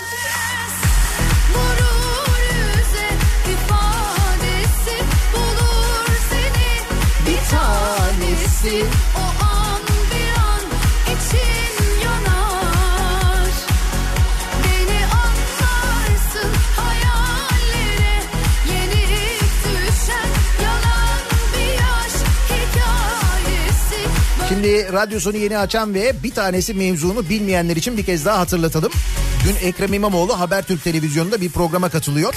Şimdi radyosunu yeni açan ve bir tanesi mevzunu bilmeyenler için bir kez daha hatırlatalım. Dün Ekrem İmamoğlu Habertürk Televizyonu'nda bir programa katılıyor.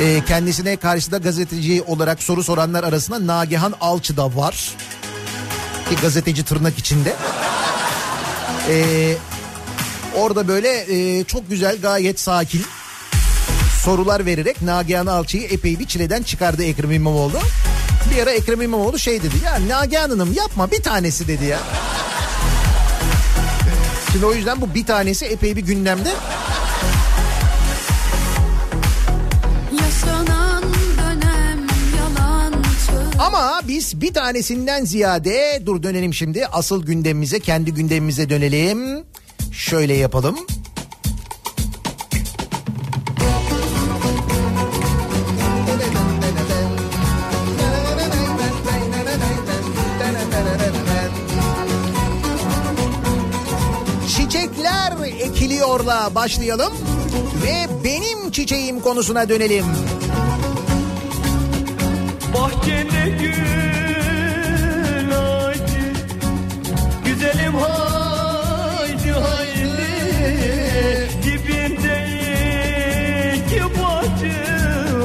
Ee, kendisine karşıda gazeteci olarak soru soranlar arasında Nagihan Alçı da var. Bir gazeteci tırnak içinde. Ee, orada böyle e, çok güzel gayet sakin sorular vererek Nagihan Alçı'yı epey bir çileden çıkardı Ekrem İmamoğlu. Bir ara Ekrem İmamoğlu şey dedi ya Nagihan Hanım yapma bir tanesi dedi ya. Şimdi o yüzden bu bir tanesi epey bir gündemde. Ama biz bir tanesinden ziyade dur dönelim şimdi asıl gündemimize kendi gündemimize dönelim. Şöyle yapalım. Çiçekler ekiliyorla başlayalım ve benim çiçeğim konusuna dönelim. Bahçende gül Güzelim haydi haydi. Dibinde iki bacı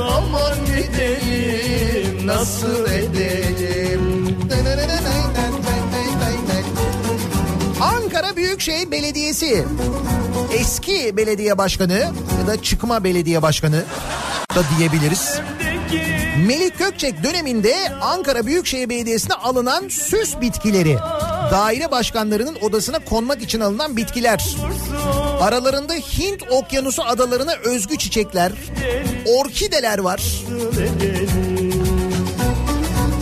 Aman gidelim nasıl edelim Ankara Büyükşehir Belediyesi. Eski belediye başkanı ya da çıkma belediye başkanı da diyebiliriz. Melik Gökçek döneminde Ankara Büyükşehir Belediyesi'ne alınan süs bitkileri, daire başkanlarının odasına konmak için alınan bitkiler, aralarında Hint Okyanusu adalarına özgü çiçekler, orkideler var.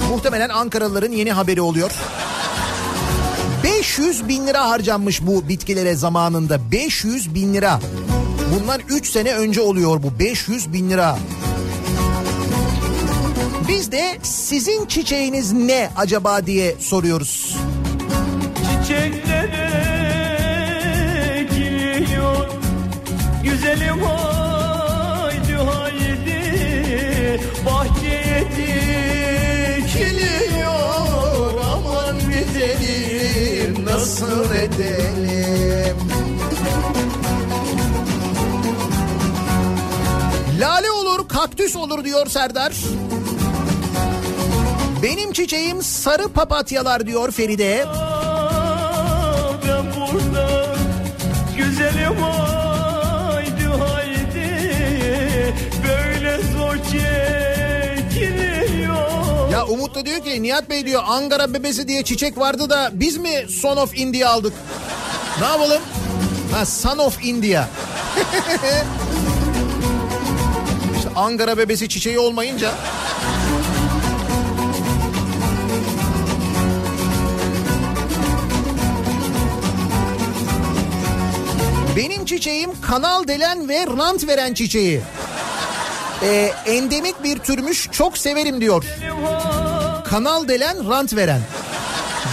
Muhtemelen Ankaralıların yeni haberi oluyor. 500 bin lira harcanmış bu bitkilere zamanında 500 bin lira. Bunlar 3 sene önce oluyor bu 500 bin lira. Biz de sizin çiçeğiniz ne acaba diye soruyoruz. Çiçeklere giriyor güzelim haydi haydi bahçeye dikiliyor aman gidelim nasıl edelim. Lale olur, kaktüs olur diyor Serdar. Benim çiçeğim sarı papatyalar diyor Feride. Ben burada güzelim haydi haydi böyle zor çekiliyor. Ya Umut da diyor ki Nihat Bey diyor Ankara bebesi diye çiçek vardı da biz mi Son of India aldık? Ne yapalım? Ha Son of India. [LAUGHS] işte Ankara bebesi çiçeği olmayınca. Benim çiçeğim kanal delen ve rant veren çiçeği. Ee, endemik bir türmüş çok severim diyor. Kanal delen rant veren.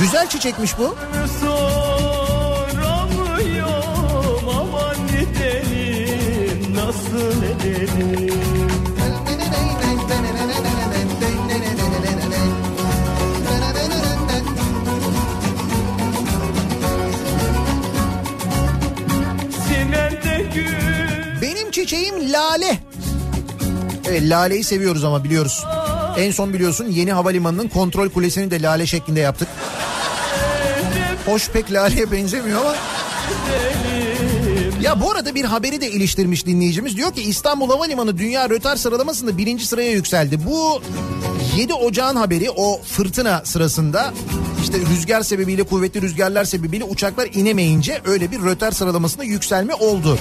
Güzel çiçekmiş bu. Çiçeğim lale. Evet laleyi seviyoruz ama biliyoruz. En son biliyorsun yeni havalimanının kontrol kulesini de lale şeklinde yaptık. Hoş pek laleye benzemiyor ama. Ya bu arada bir haberi de iliştirmiş dinleyicimiz. Diyor ki İstanbul Havalimanı dünya rötar sıralamasında birinci sıraya yükseldi. Bu 7 Ocağın haberi o fırtına sırasında işte rüzgar sebebiyle kuvvetli rüzgarlar sebebiyle uçaklar inemeyince öyle bir rötar sıralamasında yükselme oldu.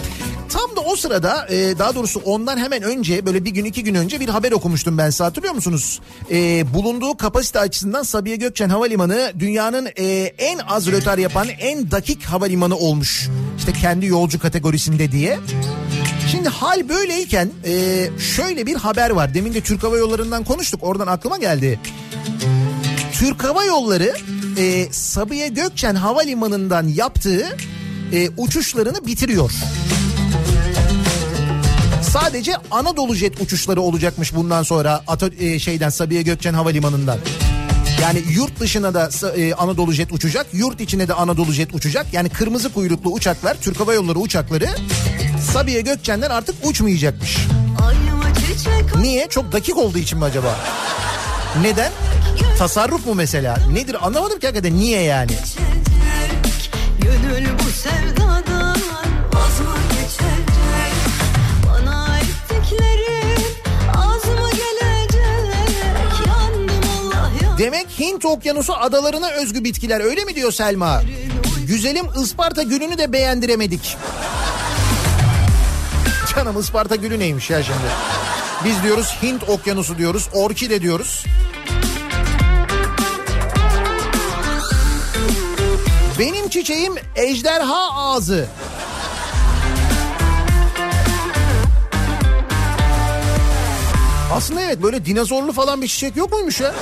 Da o sırada e, daha doğrusu ondan hemen önce böyle bir gün iki gün önce bir haber okumuştum ben size hatırlıyor musunuz? E, bulunduğu kapasite açısından Sabiha Gökçen Havalimanı dünyanın e, en az rötar yapan en dakik havalimanı olmuş. İşte kendi yolcu kategorisinde diye. Şimdi hal böyleyken e, şöyle bir haber var. Demin de Türk Hava Yolları'ndan konuştuk oradan aklıma geldi. Türk Hava Yolları e, Sabiha Gökçen Havalimanı'ndan yaptığı e, uçuşlarını bitiriyor. Sadece Anadolu Jet uçuşları olacakmış bundan sonra Ato, e, şeyden Sabiha Gökçen Havalimanı'ndan. Yani yurt dışına da e, Anadolu Jet uçacak, yurt içine de Anadolu Jet uçacak. Yani kırmızı kuyruklu uçaklar, Türk Hava Yolları uçakları Sabiha Gökçen'den artık uçmayacakmış. Niye? Çok dakik olduğu için mi acaba? Neden? Tasarruf mu mesela? Nedir? Anlamadım ki hakikaten niye yani? Gönül bu sevdadan Demek Hint okyanusu adalarına özgü bitkiler öyle mi diyor Selma? Güzelim Isparta gülünü de beğendiremedik. Canım Isparta gülü neymiş ya şimdi? Biz diyoruz Hint okyanusu diyoruz, orkide diyoruz. Benim çiçeğim ejderha ağzı. Aslında evet böyle dinozorlu falan bir çiçek yok muymuş ya?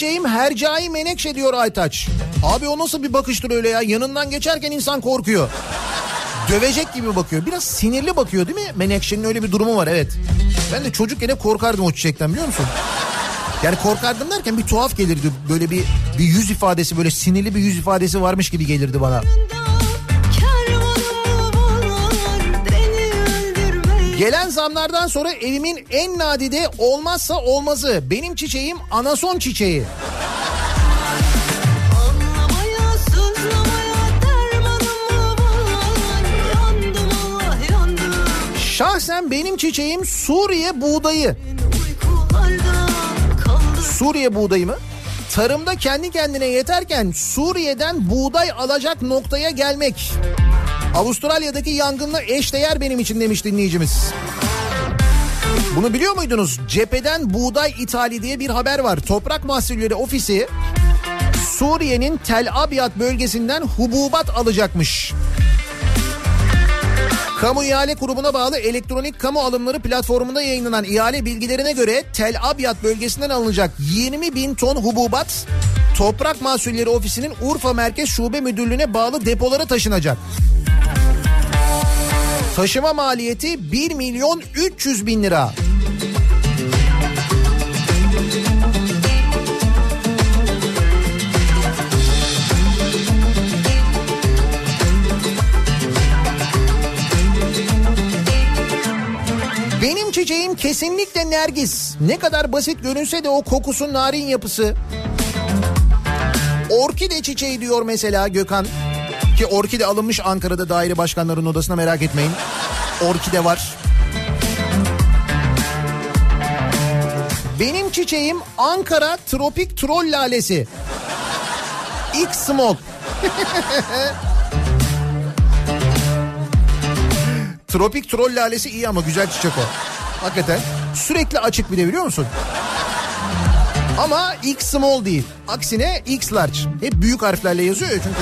Çiçeğim hercai menekşe diyor Aytaç. Abi o nasıl bir bakıştır öyle ya? Yanından geçerken insan korkuyor. Dövecek gibi bakıyor. Biraz sinirli bakıyor değil mi? Menekşe'nin öyle bir durumu var evet. Ben de çocukken hep korkardım o çiçekten biliyor musun? Yani korkardım derken bir tuhaf gelirdi. Böyle bir, bir yüz ifadesi böyle sinirli bir yüz ifadesi varmış gibi gelirdi bana. Gelen zamlardan sonra evimin en nadide olmazsa olmazı. Benim çiçeğim anason çiçeği. Şahsen benim çiçeğim Suriye buğdayı. Suriye buğdayı mı? Tarımda kendi kendine yeterken Suriye'den buğday alacak noktaya gelmek. Avustralya'daki yangınla eşdeğer benim için demiş dinleyicimiz. Bunu biliyor muydunuz? Cepheden buğday ithali diye bir haber var. Toprak Mahsulleri Ofisi Suriye'nin Tel Abyad bölgesinden hububat alacakmış. Kamu İhale Kurumu'na bağlı elektronik kamu alımları platformunda yayınlanan ihale bilgilerine göre Tel Abyad bölgesinden alınacak 20 bin ton hububat Toprak Mahsulleri Ofisi'nin Urfa Merkez Şube Müdürlüğü'ne bağlı depolara taşınacak. Taşıma maliyeti 1 milyon 300 bin lira. Benim çiçeğim kesinlikle nergis. Ne kadar basit görünse de o kokusu narin yapısı. Orkide çiçeği diyor mesela Gökhan. Ki orkide alınmış Ankara'da daire başkanlarının odasına merak etmeyin. Orkide var. Benim çiçeğim Ankara tropik troll lalesi. X small. [LAUGHS] Tropik troll lalesi iyi ama güzel çiçek o. Hakikaten. Sürekli açık bir de biliyor musun? Ama X small değil. Aksine X large. Hep büyük harflerle yazıyor ya çünkü.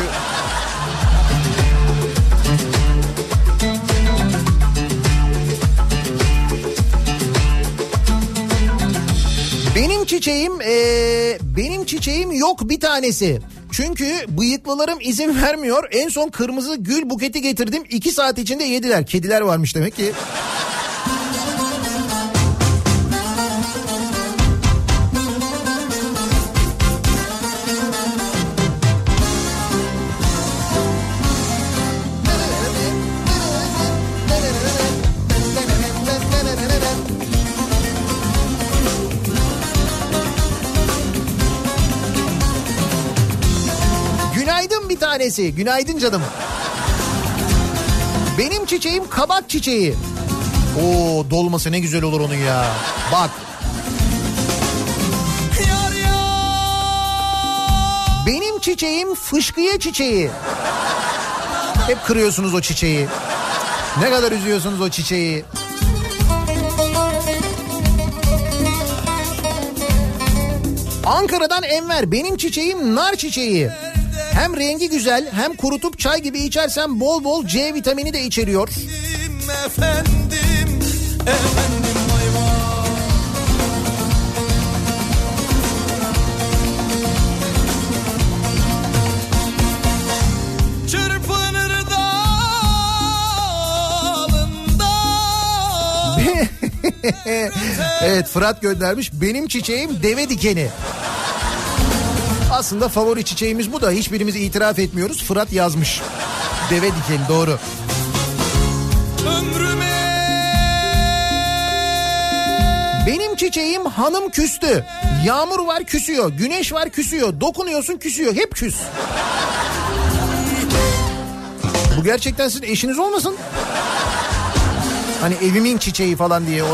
Benim çiçeğim ee, benim çiçeğim yok bir tanesi. Çünkü bıyıklılarım izin vermiyor. En son kırmızı gül buketi getirdim. iki saat içinde yediler. Kediler varmış demek ki. Tanesi. Günaydın canım. Benim çiçeğim kabak çiçeği. Oo dolması ne güzel olur onun ya. Bak. Benim çiçeğim fışkıya çiçeği. Hep kırıyorsunuz o çiçeği. Ne kadar üzüyorsunuz o çiçeği. Ankara'dan Enver benim çiçeğim nar çiçeği. Hem rengi güzel hem kurutup çay gibi içersen bol bol C vitamini de içeriyor. Efendim, efendim [LAUGHS] evet Fırat göndermiş benim çiçeğim deve dikeni. Aslında favori çiçeğimiz bu da hiçbirimiz itiraf etmiyoruz. Fırat yazmış. Deve dikeni doğru. ömrüme Benim çiçeğim hanım küstü. Yağmur var küsüyor. Güneş var küsüyor. Dokunuyorsun küsüyor. Hep küs. Bu gerçekten sizin eşiniz olmasın? Hani evimin çiçeği falan diye. O...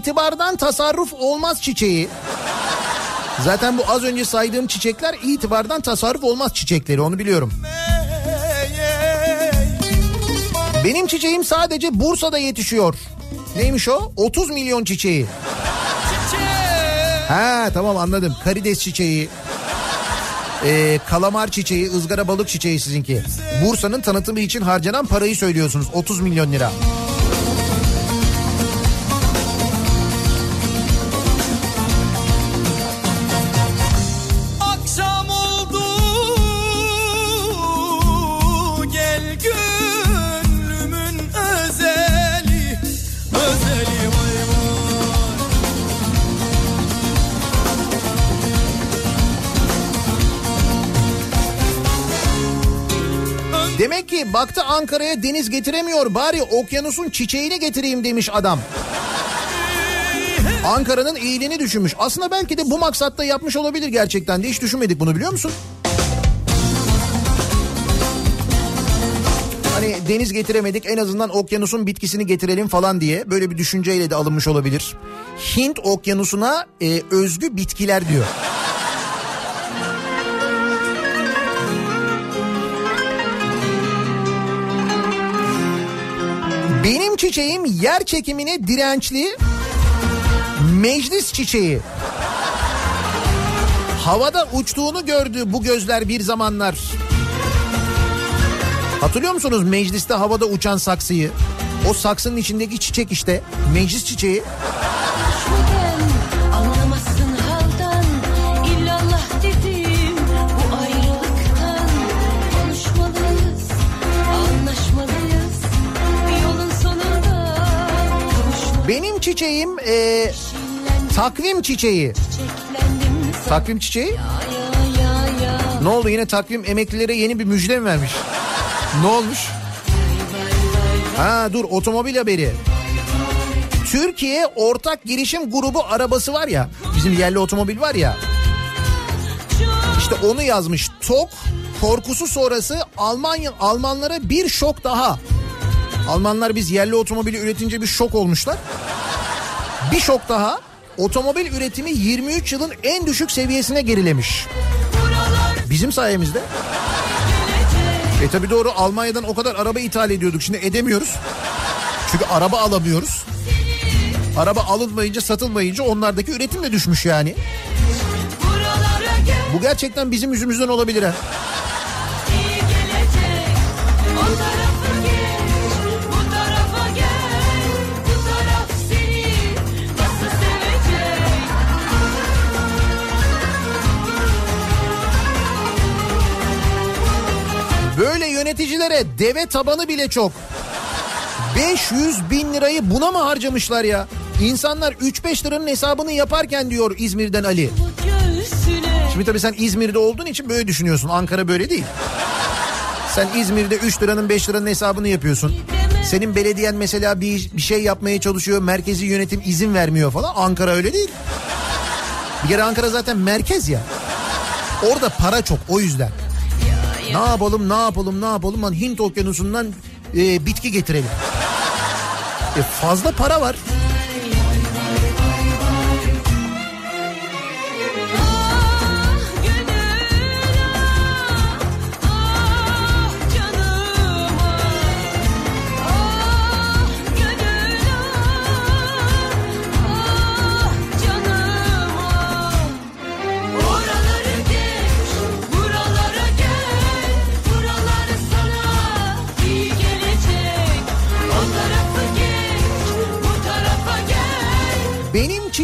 itibardan tasarruf olmaz çiçeği. Zaten bu az önce saydığım çiçekler itibardan tasarruf olmaz çiçekleri onu biliyorum. Benim çiçeğim sadece Bursa'da yetişiyor. Neymiş o? 30 milyon çiçeği. Ha tamam anladım. Karides çiçeği. Ee, kalamar çiçeği, ızgara balık çiçeği sizinki. Bursa'nın tanıtımı için harcanan parayı söylüyorsunuz. 30 milyon lira. Baktı Ankara'ya deniz getiremiyor bari okyanusun çiçeğini getireyim demiş adam. Ankara'nın iyiliğini düşünmüş. Aslında belki de bu maksatta yapmış olabilir gerçekten de hiç düşünmedik bunu biliyor musun? Hani deniz getiremedik en azından okyanusun bitkisini getirelim falan diye böyle bir düşünceyle de alınmış olabilir. Hint okyanusuna e, özgü bitkiler diyor. Benim çiçeğim yer çekimine dirençli meclis çiçeği. Havada uçtuğunu gördü bu gözler bir zamanlar. Hatırlıyor musunuz mecliste havada uçan saksıyı? O saksının içindeki çiçek işte. Meclis çiçeği. Çiçeğim e, takvim çiçeği. Takvim çiçeği? Ne oldu yine takvim emeklilere yeni bir müjde mi vermiş? Ne olmuş? Ha dur otomobil haberi. Türkiye Ortak Girişim Grubu arabası var ya. Bizim yerli otomobil var ya. İşte onu yazmış. TOK korkusu sonrası Almanya Almanlara bir şok daha. Almanlar biz yerli otomobili üretince bir şok olmuşlar. Bir şok daha. Otomobil üretimi 23 yılın en düşük seviyesine gerilemiş. Bizim sayemizde. E tabi doğru Almanya'dan o kadar araba ithal ediyorduk şimdi edemiyoruz. Çünkü araba alamıyoruz. Araba alınmayınca satılmayınca onlardaki üretim de düşmüş yani. Bu gerçekten bizim yüzümüzden olabilir ha. Yöneticilere deve tabanı bile çok. 500 bin lirayı buna mı harcamışlar ya? İnsanlar 3-5 liranın hesabını yaparken diyor İzmir'den Ali. Şimdi tabii sen İzmir'de olduğun için böyle düşünüyorsun. Ankara böyle değil. Sen İzmir'de 3 liranın 5 liranın hesabını yapıyorsun. Senin belediyen mesela bir, bir şey yapmaya çalışıyor. Merkezi yönetim izin vermiyor falan. Ankara öyle değil. Bir kere Ankara zaten merkez ya. Orada para çok o yüzden. Ne yapalım ne yapalım ne yapalım lan Hint okyanusundan e, bitki getirelim. E, fazla para var.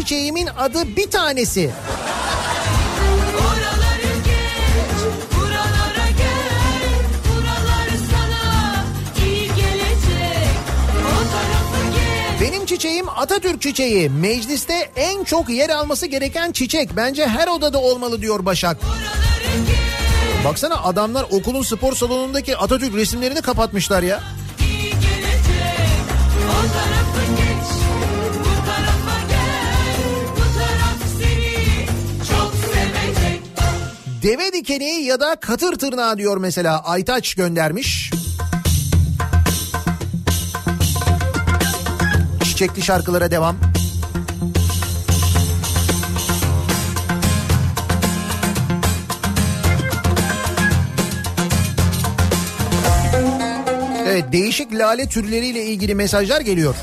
Çiçeğimin adı bir tanesi. Benim çiçeğim Atatürk çiçeği. Mecliste en çok yer alması gereken çiçek. Bence her odada olmalı diyor Başak. Baksana adamlar okulun spor salonundaki Atatürk resimlerini kapatmışlar ya. Deve dikeni ya da katır tırnağı diyor mesela Aytaç göndermiş. Çiçekli şarkılara devam. Evet değişik lale türleriyle ilgili mesajlar geliyor.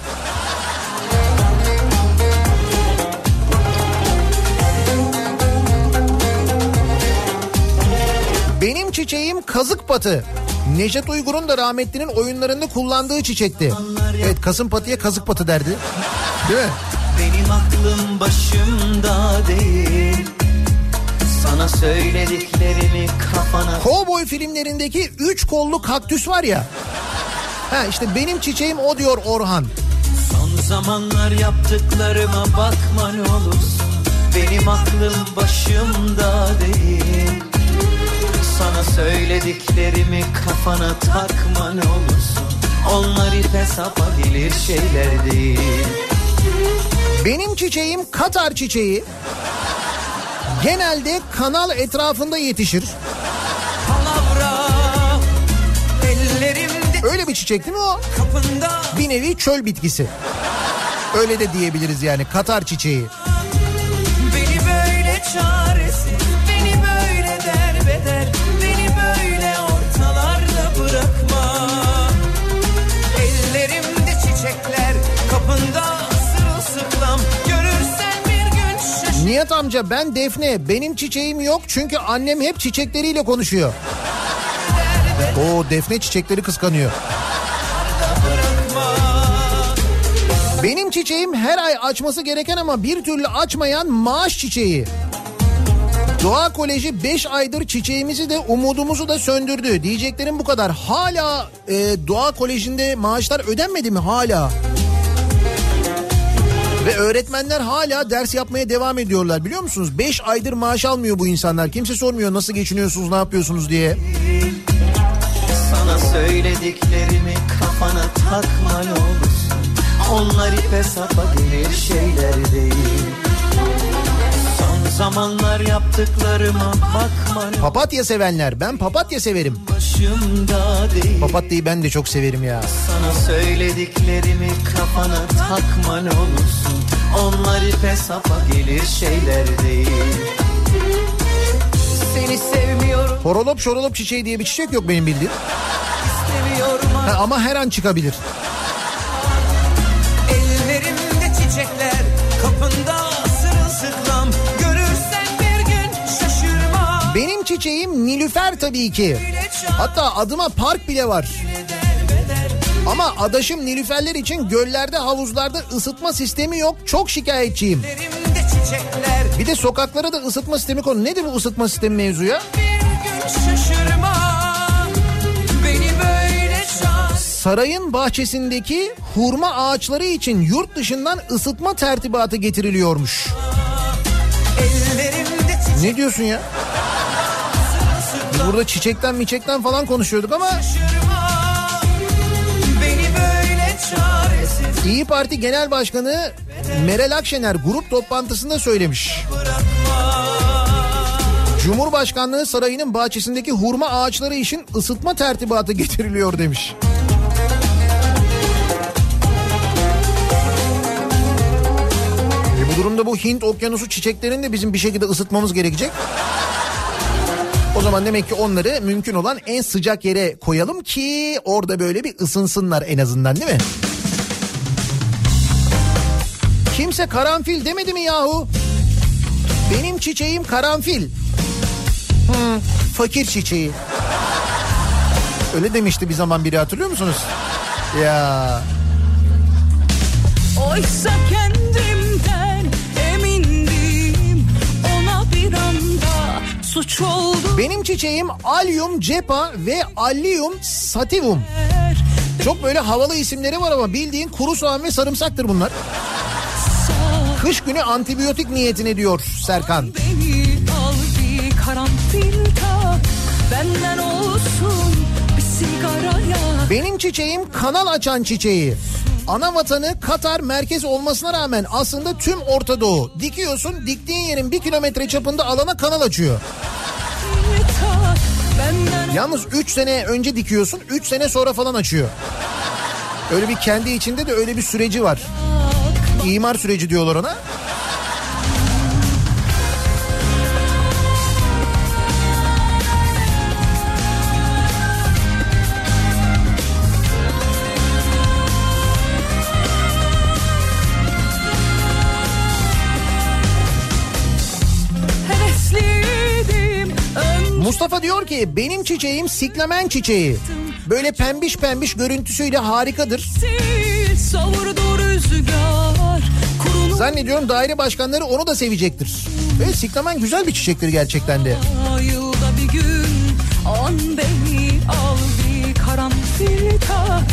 Çiçeğim kazık patı. Neşet Uygur'un da rahmetlinin oyunlarında kullandığı çiçekti. Evet kasım patıya kazık patı derdi. Değil mi? Benim aklım başımda değil Sana söylediklerimi kafana Cowboy filmlerindeki üç kollu kaktüs var ya. Ha işte benim çiçeğim o diyor Orhan. Son zamanlar yaptıklarıma bakma ne olursun Benim aklım başımda değil Sana söylediklerimi kafana takma ne olursun Onlar ipe sapa gelir şeyler değil Benim çiçeğim Katar çiçeği. Genelde kanal etrafında yetişir. Öyle bir çiçek değil mi o? kapında Bir nevi çöl bitkisi. Öyle de diyebiliriz yani Katar çiçeği. Nihat amca ben Defne benim çiçeğim yok çünkü annem hep çiçekleriyle konuşuyor. O Defne çiçekleri kıskanıyor. Benim çiçeğim her ay açması gereken ama bir türlü açmayan maaş çiçeği. Doğa Koleji 5 aydır çiçeğimizi de umudumuzu da söndürdü. Diyeceklerim bu kadar. Hala e, Doğa Koleji'nde maaşlar ödenmedi mi? Hala. Ve öğretmenler hala ders yapmaya devam ediyorlar biliyor musunuz? 5 aydır maaş almıyor bu insanlar. Kimse sormuyor nasıl geçiniyorsunuz, ne yapıyorsunuz diye. Sana söylediklerimi kafana takma olursun Onlar ipe sapa gelir şeyler değil zamanlar yaptıklarıma bakma Papatya sevenler. Ben papatya severim. Papatyayı ben de çok severim ya. Sana söylediklerimi kafana takma ne olursun Onlar ipe sapa gelir şeyler değil Seni sevmiyorum Horolop şorolop çiçeği diye bir çiçek yok benim bildiğim. istemiyorum Ha, ama her an çıkabilir. Ellerimde çiçekler kapında çiçeğim Nilüfer tabii ki. Hatta adıma park bile var. Ama adaşım Nilüferler için göllerde havuzlarda ısıtma sistemi yok. Çok şikayetçiyim. Bir de sokaklara da ısıtma sistemi konu. Nedir bu ısıtma sistemi mevzu ya? Sarayın bahçesindeki hurma ağaçları için yurt dışından ısıtma tertibatı getiriliyormuş. Ne diyorsun ya? Burada çiçekten miçekten falan konuşuyorduk ama İyi Parti Genel Başkanı Meral Akşener grup toplantısında söylemiş. Cumhurbaşkanlığı sarayının bahçesindeki hurma ağaçları için ısıtma tertibatı [LAUGHS] getiriliyor demiş. E bu durumda bu Hint okyanusu çiçeklerini de bizim bir şekilde ısıtmamız gerekecek. O zaman demek ki onları mümkün olan en sıcak yere koyalım ki orada böyle bir ısınsınlar en azından değil mi? Kimse karanfil demedi mi yahu? Benim çiçeğim karanfil. Hı, fakir çiçeği. Öyle demişti bir zaman biri hatırlıyor musunuz? Ya Oysa kendimden suç oldu benim çiçeğim Allium cepa ve Allium sativum. Çok böyle havalı isimleri var ama bildiğin kuru soğan ve sarımsaktır bunlar. Kış günü antibiyotik niyetine diyor Serkan. Beni al bir karanfil tak Benden yak Benim çiçeğim kanal açan çiçeği. Ana vatanı Katar merkez olmasına rağmen aslında tüm Orta Doğu. Dikiyorsun diktiğin yerin bir kilometre çapında alana kanal açıyor. Yalnız 3 sene önce dikiyorsun 3 sene sonra falan açıyor. Öyle bir kendi içinde de öyle bir süreci var. İmar süreci diyorlar ona. Mustafa diyor ki benim çiçeğim siklamen çiçeği. Böyle pembiş pembiş görüntüsüyle harikadır. Zannediyorum daire başkanları onu da sevecektir. Ve siklamen güzel bir çiçektir gerçekten de. yılda bir gün An beni al bir karanfil tak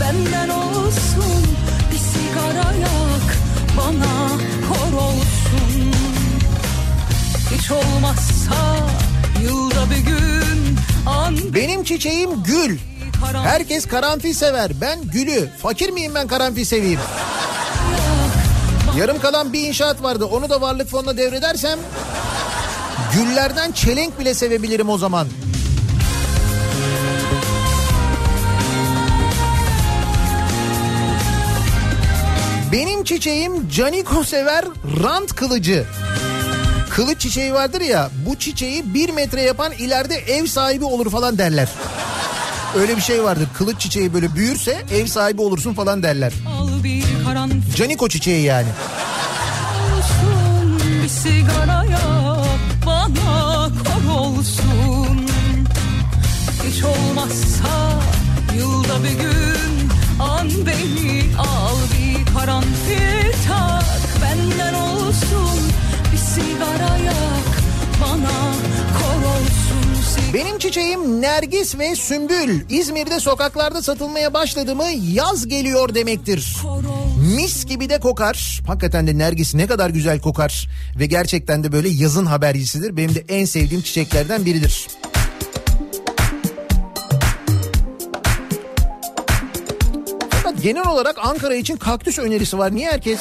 Benden olsun bir sigara yak Bana kor olsun Hiç olmazsa Benim çiçeğim gül. Herkes karanfil sever. Ben gülü. Fakir miyim ben karanfil seveyim? Yarım kalan bir inşaat vardı. Onu da varlık fonuna devredersem güllerden çelenk bile sevebilirim o zaman. Benim çiçeğim Caniko sever rant kılıcı. Kılıç çiçeği vardır ya bu çiçeği bir metre yapan ileride ev sahibi olur falan derler. Öyle bir şey vardır. Kılıç çiçeği böyle büyürse ev sahibi olursun falan derler. Caniko çiçeği yani. olsun Bir sigara yak bana kor olsun Hiç olmazsa yılda bir gün an beni al bir çiçeğim Nergis ve Sümbül İzmir'de sokaklarda satılmaya başladı mı yaz geliyor demektir. Mis gibi de kokar. Hakikaten de Nergis ne kadar güzel kokar. Ve gerçekten de böyle yazın habercisidir. Benim de en sevdiğim çiçeklerden biridir. Fakat genel olarak Ankara için kaktüs önerisi var. Niye herkes...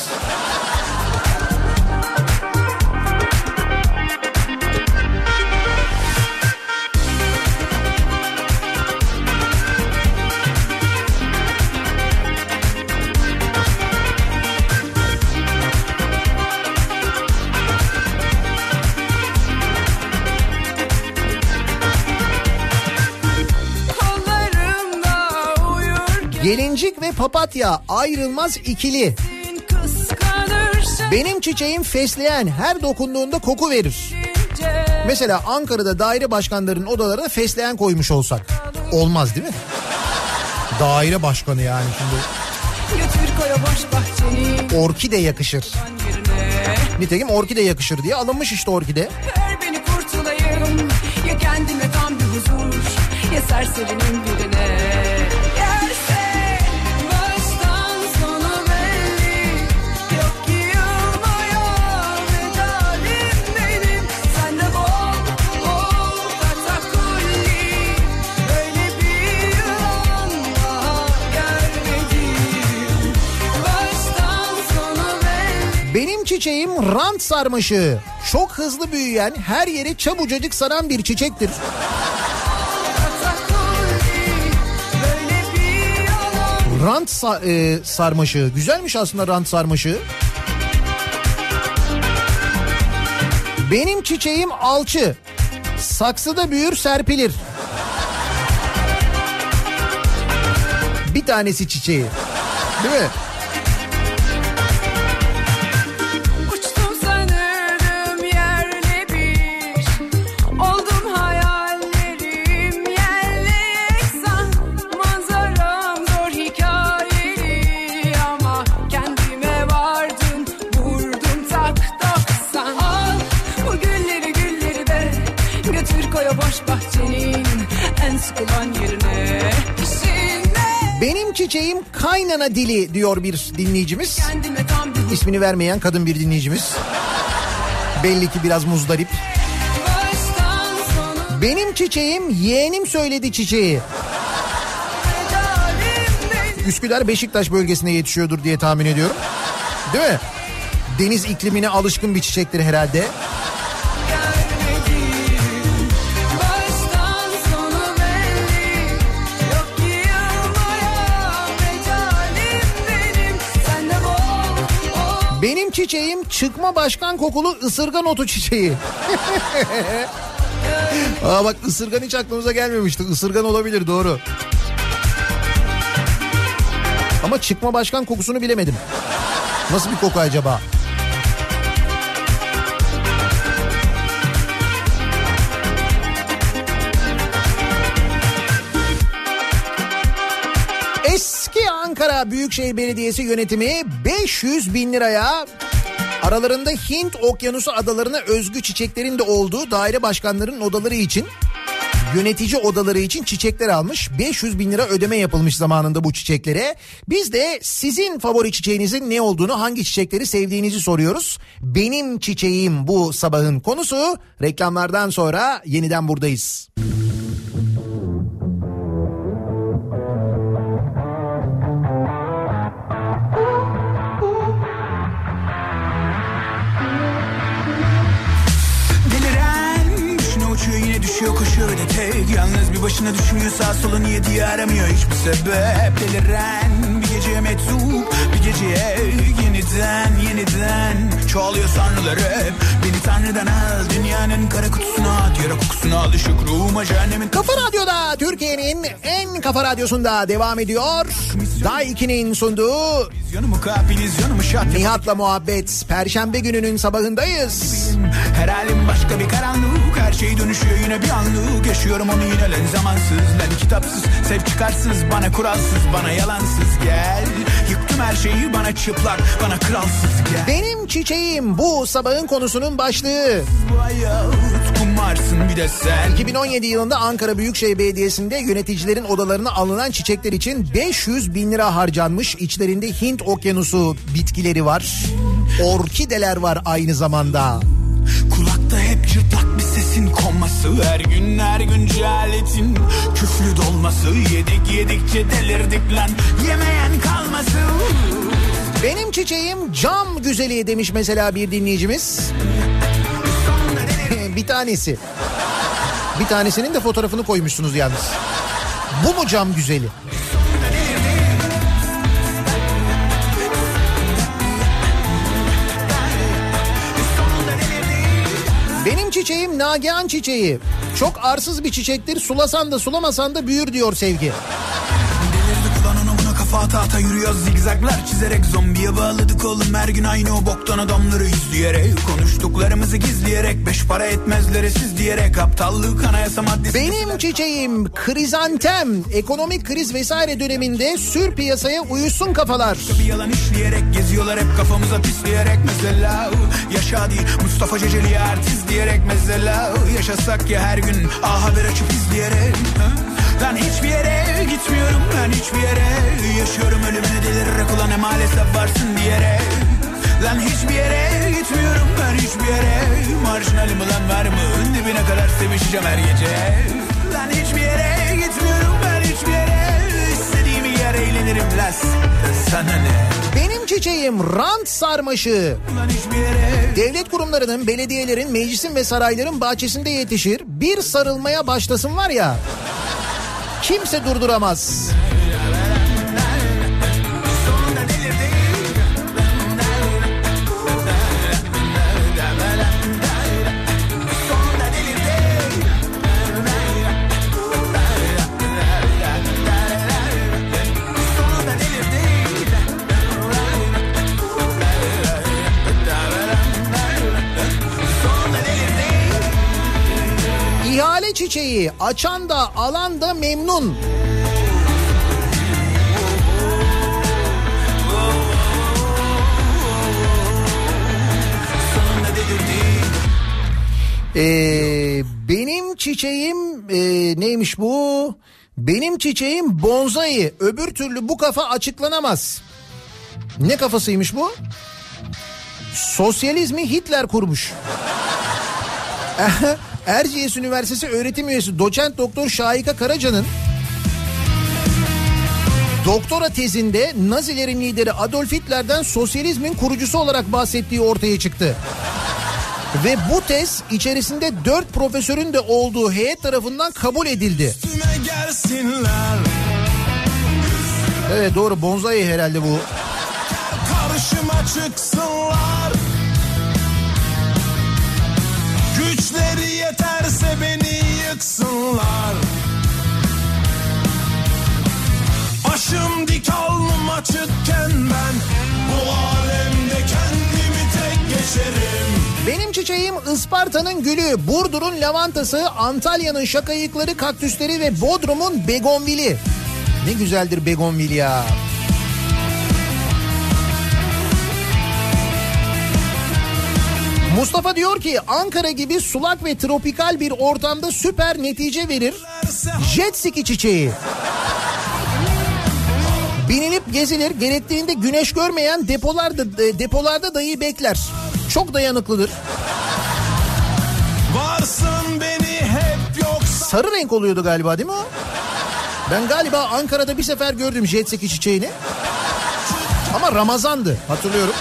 Gelincik ve papatya ayrılmaz ikili. Benim çiçeğim fesleğen her dokunduğunda koku verir. Mesela Ankara'da daire başkanlarının odalarına fesleğen koymuş olsak. Olmaz değil mi? Daire başkanı yani şimdi. Orkide yakışır. Nitekim orkide yakışır diye alınmış işte orkide. Ver beni kurtulayım Ya kendime tam bir huzur Ya serserinin birine çiçeğim rant sarmaşığı. Çok hızlı büyüyen, her yeri çabucacık saran bir çiçektir. Rant sa- e, sarmaşığı. Güzelmiş aslında rant sarmaşığı. Benim çiçeğim alçı. Saksıda büyür serpilir. Bir tanesi çiçeği. Değil mi? Çiçeğim kaynana dili diyor bir dinleyicimiz. İsmini vermeyen kadın bir dinleyicimiz. Belli ki biraz muzdarip. Benim çiçeğim yeğenim söyledi çiçeği. Üsküdar Beşiktaş bölgesinde yetişiyordur diye tahmin ediyorum. Değil mi? Deniz iklimine alışkın bir çiçektir herhalde. Çıkma başkan kokulu ısırgan otu çiçeği. [LAUGHS] Aa bak ısırgan hiç aklımıza gelmemişti. Isırgan olabilir doğru. Ama çıkma başkan kokusunu bilemedim. Nasıl bir koku acaba? Eski Ankara Büyükşehir Belediyesi yönetimi 500 bin liraya aralarında Hint Okyanusu adalarına özgü çiçeklerin de olduğu daire başkanlarının odaları için yönetici odaları için çiçekler almış. 500 bin lira ödeme yapılmış zamanında bu çiçeklere. Biz de sizin favori çiçeğinizin ne olduğunu, hangi çiçekleri sevdiğinizi soruyoruz. Benim çiçeğim bu sabahın konusu. Reklamlardan sonra yeniden buradayız. Deliren düşüyor koşuyor öyle tek. Yalnız bir başına düşünüyor sağ sola niye diye aramıyor. Hiçbir sebep. Deliren bir geceye meczup bir geceye yeniden yeniden. Çoğalıyor sanrılar hep Beni tanrıdan al. Dünyanın kara kutusuna at Yara kokusuna alışık ruhuma cehennemin Kafa Radyo'da Türkiye'nin en kafa radyosunda devam ediyor. Day 2'nin sunduğu Nihat'la muhabbet. Perşembe gününün sabahındayız. Her halim başka bir karanlık. Her şey dönüşüyor yine bir anlık. Yaşıyorum onu yine len zamansız. Len kitapsız, sev çıkarsız Bana kuralsız, bana yalansız. Gel, yıktım her şeyi bana çıplak Bana kralsız gel Benim çiçeğim bu sabahın konusunun başlığı. Bu hayat kumarsın bir de sen 2017 yılında Ankara Büyükşehir Belediyesi'nde yöneticilerin odalarına alınan çiçekler için 500 bin lira harcanmış. İçlerinde Hint okyanusu bitkileri var. Orkideler var aynı zamanda. Kulakta hep cırtlak bir sesin konması Her gün her gün cehaletin küflü dolması Yedik yedikçe delirdik lan yemeyen kalması Benim çiçeğim cam güzeli demiş mesela bir dinleyicimiz. [LAUGHS] bir tanesi. Bir tanesinin de fotoğrafını koymuşsunuz yalnız. Bu mu cam güzeli? Çiçeğim Nagihan çiçeği. Çok arsız bir çiçektir. Sulasan da sulamasan da büyür diyor sevgi. Ona buna kafa ata yürüyoruz zigzaglar çizerek. Zombiye bağladık oğlum her gün aynı o boktan adamları izleyerek. Konuştuklarımızı gizleyerek beş para etmezleri siz diyerek. Aptallık anayasa maddesi Benim çiçeğim krizantem ekonomik kriz vesaire döneminde sür piyasaya uyusun kafalar. Bir yalan işleyerek geziyorlar hep kafamıza pisleyerek. Mesela Yaşa değil Mustafa Ceceli artist diyerek. Mesela Yaşasak ya her gün A Haber açıp izleyerek. Ha? Lan hiçbir yere gitmiyorum ben hiçbir yere Yaşıyorum. Ölümüne delirerek ulan ne maalesef varsın diyerek Lan hiçbir yere gitmiyorum ben hiçbir yere. Marjinalim ulan var mı? Dibine kadar sevişeceğim her gece. Lan hiçbir yere gitmiyorum ben hiçbir yere. İstediğim yer eğlenirim las Sana ne? Benim çiçeğim rant sarmaşı. Yere. Devlet kurumlarının, belediyelerin, meclisin ve sarayların bahçesinde yetişir. Bir sarılmaya başlasın var ya. Kimse durduramaz. İhale çiçeği açan da alan da memnun. Ee, benim çiçeğim e, neymiş bu? Benim çiçeğim bonzai. Öbür türlü bu kafa açıklanamaz. Ne kafasıymış bu? Sosyalizmi Hitler kurmuş. [LAUGHS] Erciyes Üniversitesi öğretim üyesi doçent doktor Şahika Karaca'nın doktora tezinde Nazilerin lideri Adolf Hitler'den sosyalizmin kurucusu olarak bahsettiği ortaya çıktı. Ve bu tez içerisinde dört profesörün de olduğu heyet tarafından kabul edildi. Evet doğru bonzai herhalde bu. Karşıma çıksınlar Güçleri yeterse beni yıksınlar Başım dik alnım açıkken ben Bu alemde kendimi tek geçerim Benim çiçeğim Isparta'nın gülü, Burdur'un lavantası, Antalya'nın şakayıkları, kaktüsleri ve Bodrum'un begonvili. Ne güzeldir begonvil ya. Mustafa diyor ki Ankara gibi sulak ve tropikal bir ortamda süper netice verir. Jet ski çiçeği. Binilip gezilir gerektiğinde güneş görmeyen depolarda, depolarda dayı bekler. Çok dayanıklıdır. Varsın beni hep yoksa Sarı renk oluyordu galiba değil mi o? Ben galiba Ankara'da bir sefer gördüm jet ski çiçeğini. Ama Ramazan'dı hatırlıyorum.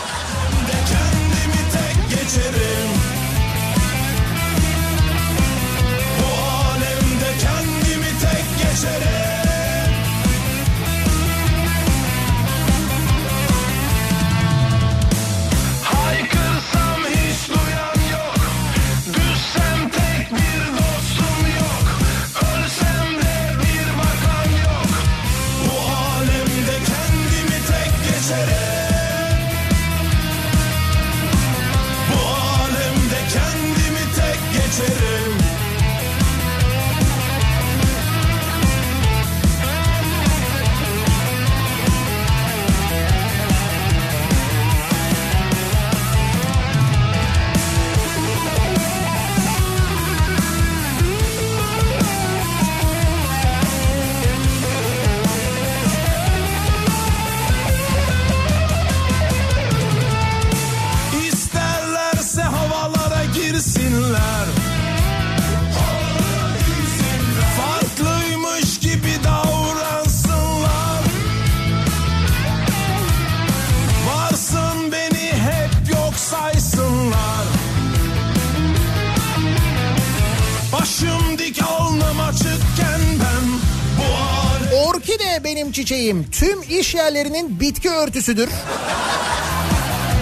İş yerlerinin bitki örtüsüdür.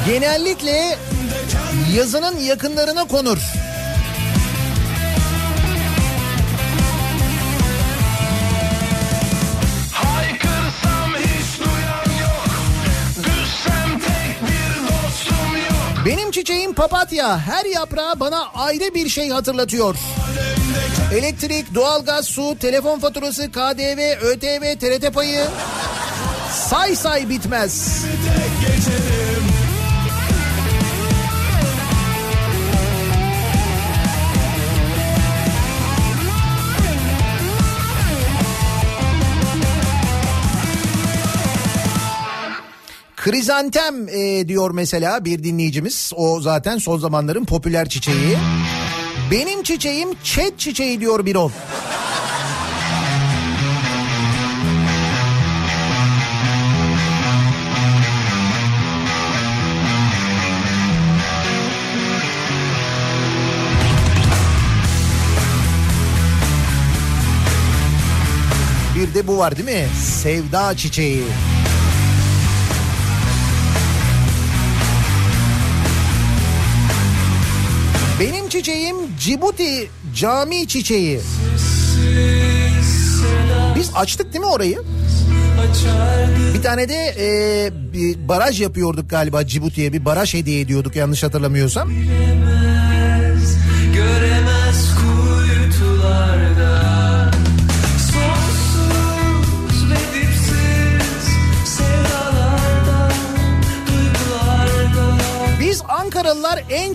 Genellikle yazının yakınlarına konur. Benim çiçeğim papatya. Her yaprağı bana ayrı bir şey hatırlatıyor. Elektrik, doğalgaz, su, telefon faturası, KDV, ÖTV, TRT payı. Say say bitmez. Krizantem e, diyor mesela bir dinleyicimiz. O zaten son zamanların popüler çiçeği. Benim çiçeğim çet çiçeği diyor. Bir de bu var değil mi? Sevda çiçeği. Benim çiçeğim Cibuti cami çiçeği. Biz açtık değil mi orayı? Bir tane de e, bir baraj yapıyorduk galiba Cibuti'ye bir baraj hediye ediyorduk yanlış hatırlamıyorsam. Göremez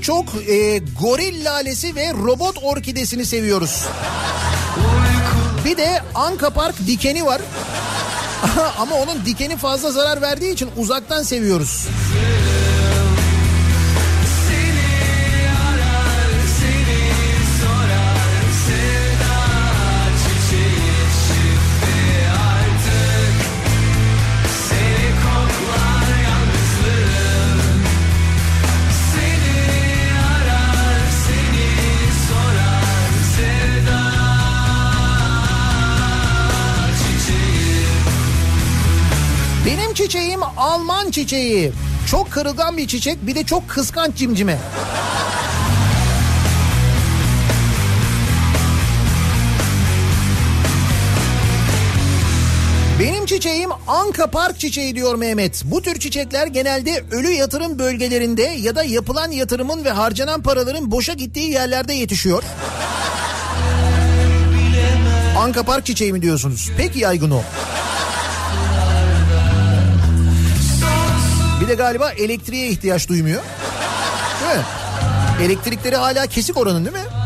çok e, goril lalesi ve robot orkidesini seviyoruz. Bir de Anka Park dikeni var. [LAUGHS] Ama onun dikeni fazla zarar verdiği için uzaktan seviyoruz. Alman çiçeği. Çok kırılgan bir çiçek bir de çok kıskanç cimcime. Benim çiçeğim Anka Park çiçeği diyor Mehmet. Bu tür çiçekler genelde ölü yatırım bölgelerinde ya da yapılan yatırımın ve harcanan paraların boşa gittiği yerlerde yetişiyor. Anka Park çiçeği mi diyorsunuz? Peki yaygın o. Bir de galiba elektriğe ihtiyaç duymuyor. Değil mi? Elektrikleri hala kesik oranın değil mi?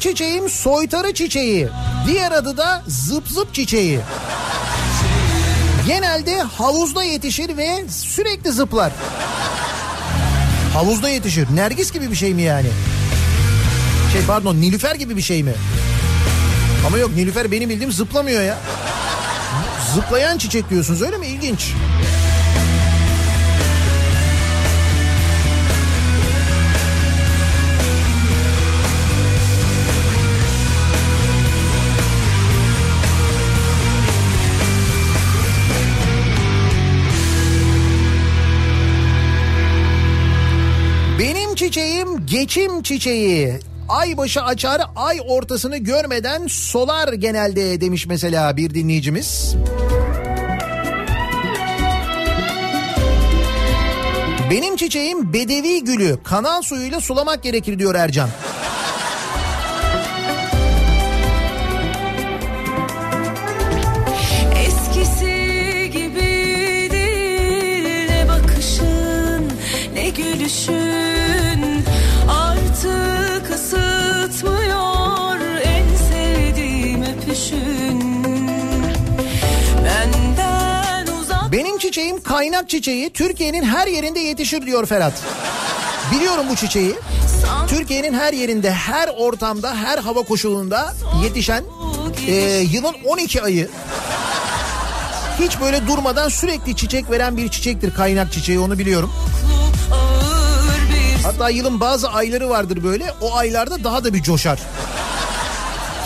Çiçeğim soytarı çiçeği. Diğer adı da zıp zıp çiçeği. Genelde havuzda yetişir ve sürekli zıplar. Havuzda yetişir. Nergis gibi bir şey mi yani? Şey pardon Nilüfer gibi bir şey mi? Ama yok Nilüfer benim bildiğim zıplamıyor ya. Zıplayan çiçek diyorsunuz öyle mi? İlginç. Benim geçim çiçeği. Ay başı açar, ay ortasını görmeden solar genelde demiş mesela bir dinleyicimiz. Benim çiçeğim bedevi gülü. Kanal suyuyla sulamak gerekir diyor Ercan. Çiçeğim kaynak çiçeği Türkiye'nin her yerinde yetişir diyor Ferhat. Biliyorum bu çiçeği. Türkiye'nin her yerinde, her ortamda, her hava koşulunda yetişen e, yılın 12 ayı hiç böyle durmadan sürekli çiçek veren bir çiçektir kaynak çiçeği onu biliyorum. Hatta yılın bazı ayları vardır böyle o aylarda daha da bir coşar.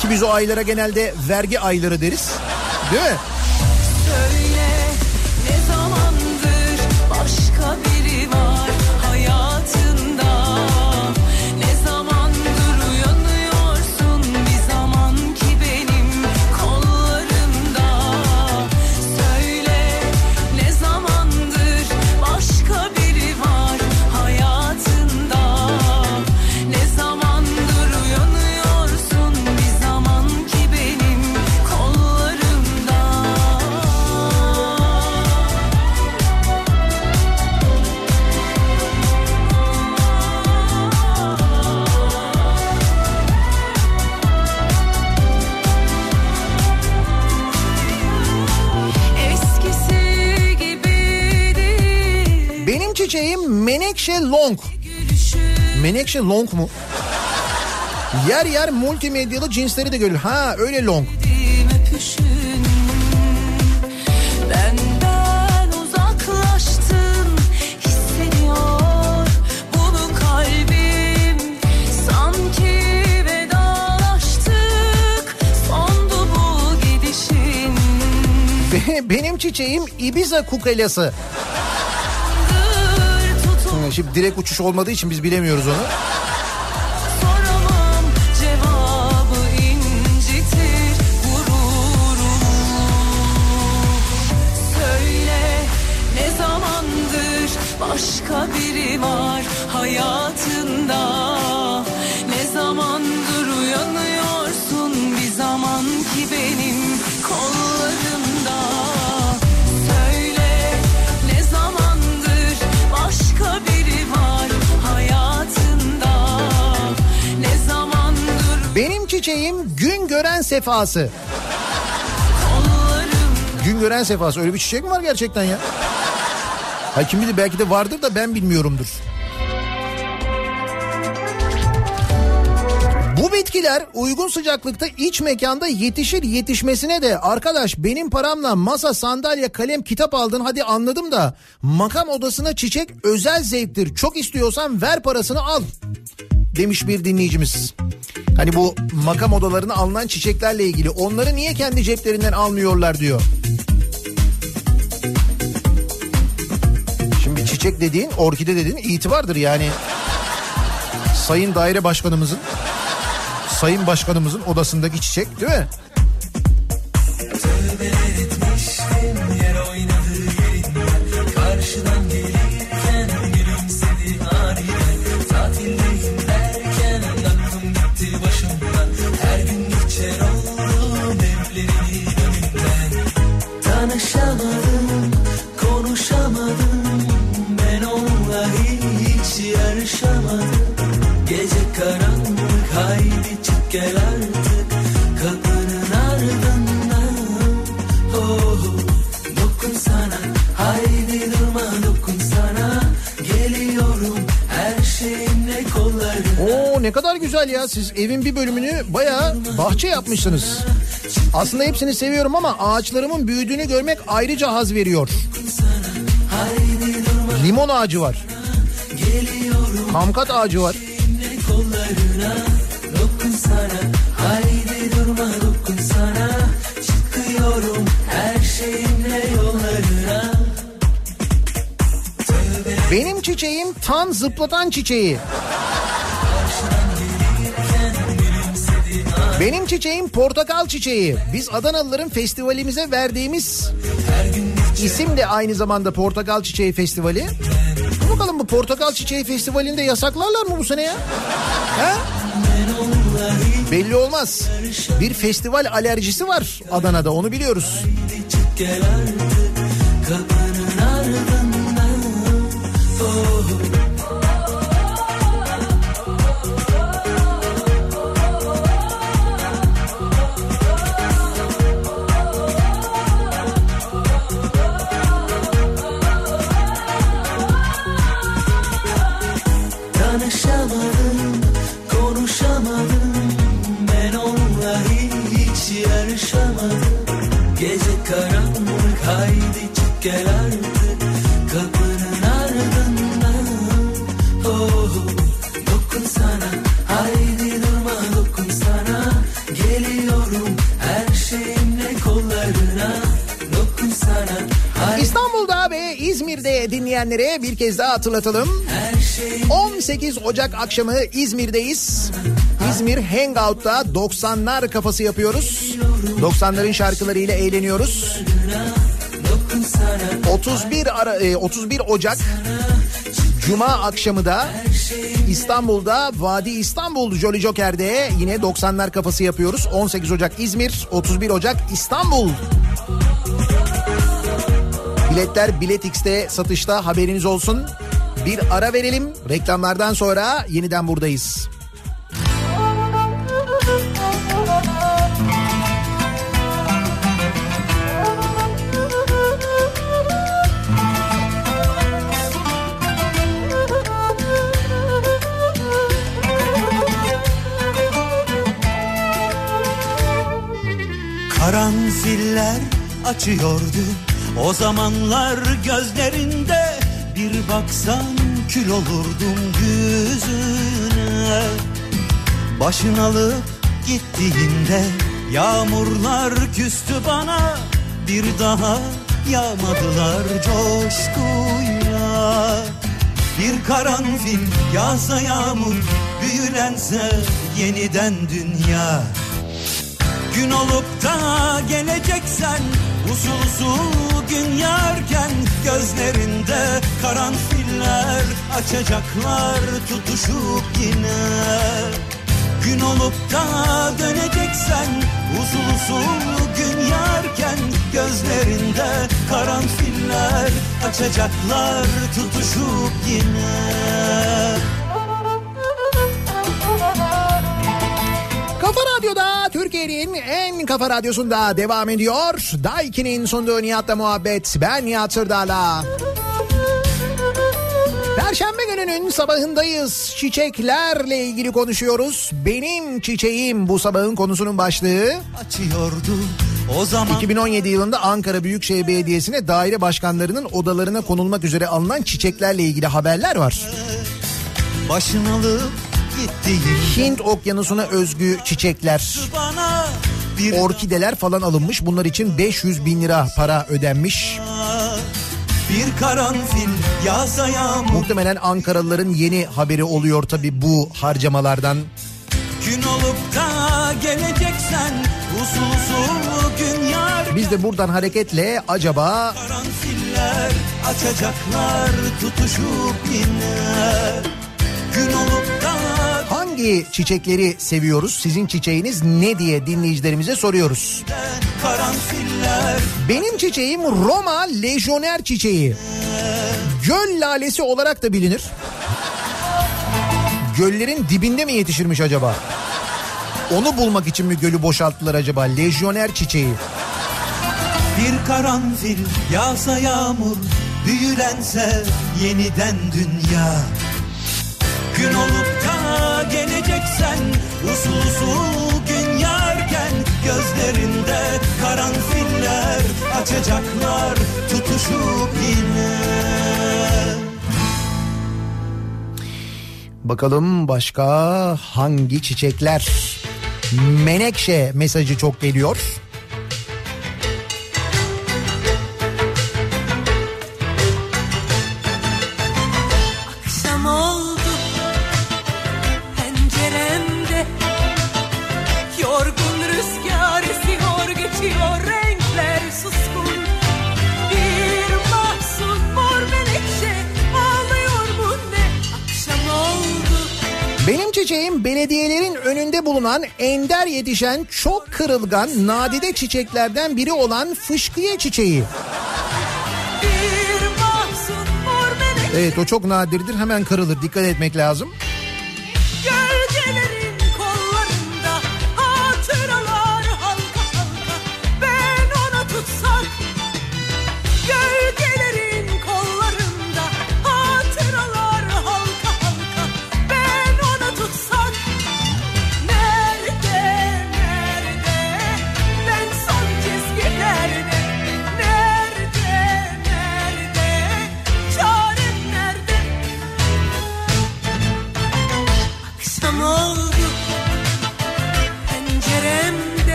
Ki biz o aylara genelde vergi ayları deriz. Değil mi? Menekşe long. Menekşe long mu? Yer yer multimedyalı cinsleri de görülür. Ha öyle long. Benim çiçeğim Ibiza kukelası. Tutun Şimdi direkt uçuş olmadığı için biz bilemiyoruz onu. başka biri var hayatında çiçeğim gün gören sefası. Gün gören sefası öyle bir çiçek mi var gerçekten ya? Ha kim bilir belki de vardır da ben bilmiyorumdur. Bu bitkiler uygun sıcaklıkta iç mekanda yetişir yetişmesine de arkadaş benim paramla masa, sandalye, kalem, kitap aldın hadi anladım da makam odasına çiçek özel zevktir. Çok istiyorsan ver parasını al demiş bir dinleyicimiz. Hani bu makam odalarına alınan çiçeklerle ilgili onları niye kendi ceplerinden almıyorlar diyor. Şimdi çiçek dediğin, orkide dediğin itibardır yani. Sayın daire başkanımızın, sayın başkanımızın odasındaki çiçek değil mi? Güzel ya siz evin bir bölümünü bayağı bahçe yapmışsınız. Aslında hepsini seviyorum ama ağaçlarımın büyüdüğünü görmek ayrıca haz veriyor. Limon ağacı var. Kamkat ağacı var. Benim çiçeğim tan zıplatan çiçeği. Benim çiçeğim portakal çiçeği. Biz Adanalıların festivalimize verdiğimiz isim de aynı zamanda portakal çiçeği festivali. Bakalım bu portakal çiçeği festivalinde yasaklarlar mı bu sene ya? He? Belli olmaz. Bir festival alerjisi var Adana'da onu biliyoruz. Gel artık gel artık kapının ardından oh, dokun sana haydi durma dokun sana geliyorum her şeyimle kollarına dokun sana haydi İstanbul'da ve İzmir'de dinleyenlere bir kez daha hatırlatalım. her şeyim 18 Ocak akşamı İzmir'deyiz. İzmir Hangout'ta 90'lar kafası yapıyoruz. 90'ların şarkılarıyla eğleniyoruz. Dokun sana 31 ara, e, 31 Ocak Cuma akşamı da İstanbul'da Vadi İstanbul Jolly Joker'de yine 90'lar kafası yapıyoruz. 18 Ocak İzmir, 31 Ocak İstanbul. Biletler Bilet X'te satışta haberiniz olsun. Bir ara verelim. Reklamlardan sonra yeniden buradayız. Karanfiller açıyordu. O zamanlar gözlerinde Bir baksan kül olurdum yüzüne. Başın alıp gittiğinde Yağmurlar küstü bana. Bir daha yağmadılar coşkuyla. Bir karanfil yağsa yağmur Büyülense yeniden dünya Gün olup da geleceksen Usul usul gün yarken Gözlerinde karanfiller Açacaklar tutuşup yine. Gün olup da döneceksen Usul usul gün yarken Gözlerinde karanfiller Açacaklar tutuşup yine Kafa Radyo'da Türkiye'nin en kafa radyosunda devam ediyor. Daiki'nin sunduğu Nihat'la muhabbet. Ben Nihat Sırdar'la. Perşembe gününün sabahındayız. Çiçeklerle ilgili konuşuyoruz. Benim çiçeğim bu sabahın konusunun başlığı. Açıyordu o zaman 2017 yılında Ankara Büyükşehir Belediyesi'ne daire başkanlarının odalarına konulmak üzere alınan çiçeklerle ilgili haberler var. Başın alıp Hint okyanusuna özgü çiçekler, orkideler falan alınmış. Bunlar için 500 bin lira para ödenmiş. bir karanfil yağsa yağmur Muhtemelen Ankaralıların yeni haberi oluyor tabii bu harcamalardan. gün olup da geleceksen usul usul gün yar Biz de buradan hareketle acaba karanfiller açacaklar tutuşup yine gün olup hangi çiçekleri seviyoruz? Sizin çiçeğiniz ne diye dinleyicilerimize soruyoruz. Benim çiçeğim Roma lejyoner çiçeği. Göl lalesi olarak da bilinir. Göllerin dibinde mi yetişirmiş acaba? Onu bulmak için mi gölü boşalttılar acaba? Lejyoner çiçeği. bir karanfil yağsa yağmur büyülense yeniden dünya Gün olup geleceksen usul usul gün yarken Gözlerinde karanfiller açacaklar tutuşup yine Bakalım başka hangi çiçekler? Menekşe mesajı çok geliyor. Bulunan ender yetişen çok kırılgan nadide çiçeklerden biri olan fışkıye çiçeği. Evet o çok nadirdir hemen kırılır dikkat etmek lazım.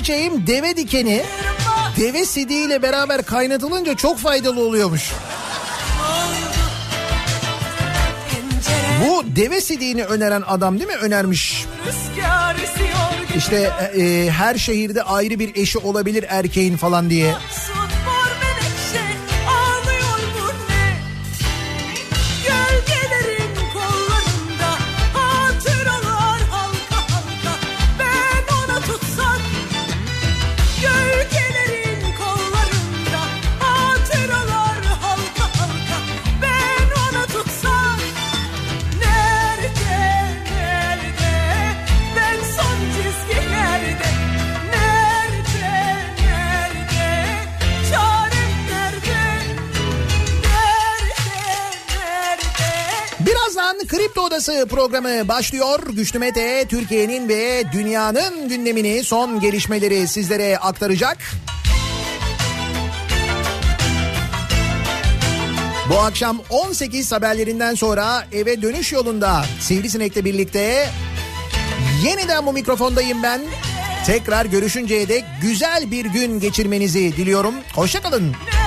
Çiçeğim deve dikeni deve sidiğiyle beraber kaynatılınca çok faydalı oluyormuş. Bu deve sidiğini öneren adam değil mi önermiş? Rüzgar İşte e, e, her şehirde ayrı bir eşi olabilir erkeğin falan diye. Sun Programı başlıyor. Güçlü Mete Türkiye'nin ve dünyanın gündemini son gelişmeleri sizlere aktaracak. Bu akşam 18 haberlerinden sonra eve dönüş yolunda Sivrisinek'le birlikte yeniden bu mikrofondayım ben. Tekrar görüşünceye dek güzel bir gün geçirmenizi diliyorum. Hoşçakalın. Nerede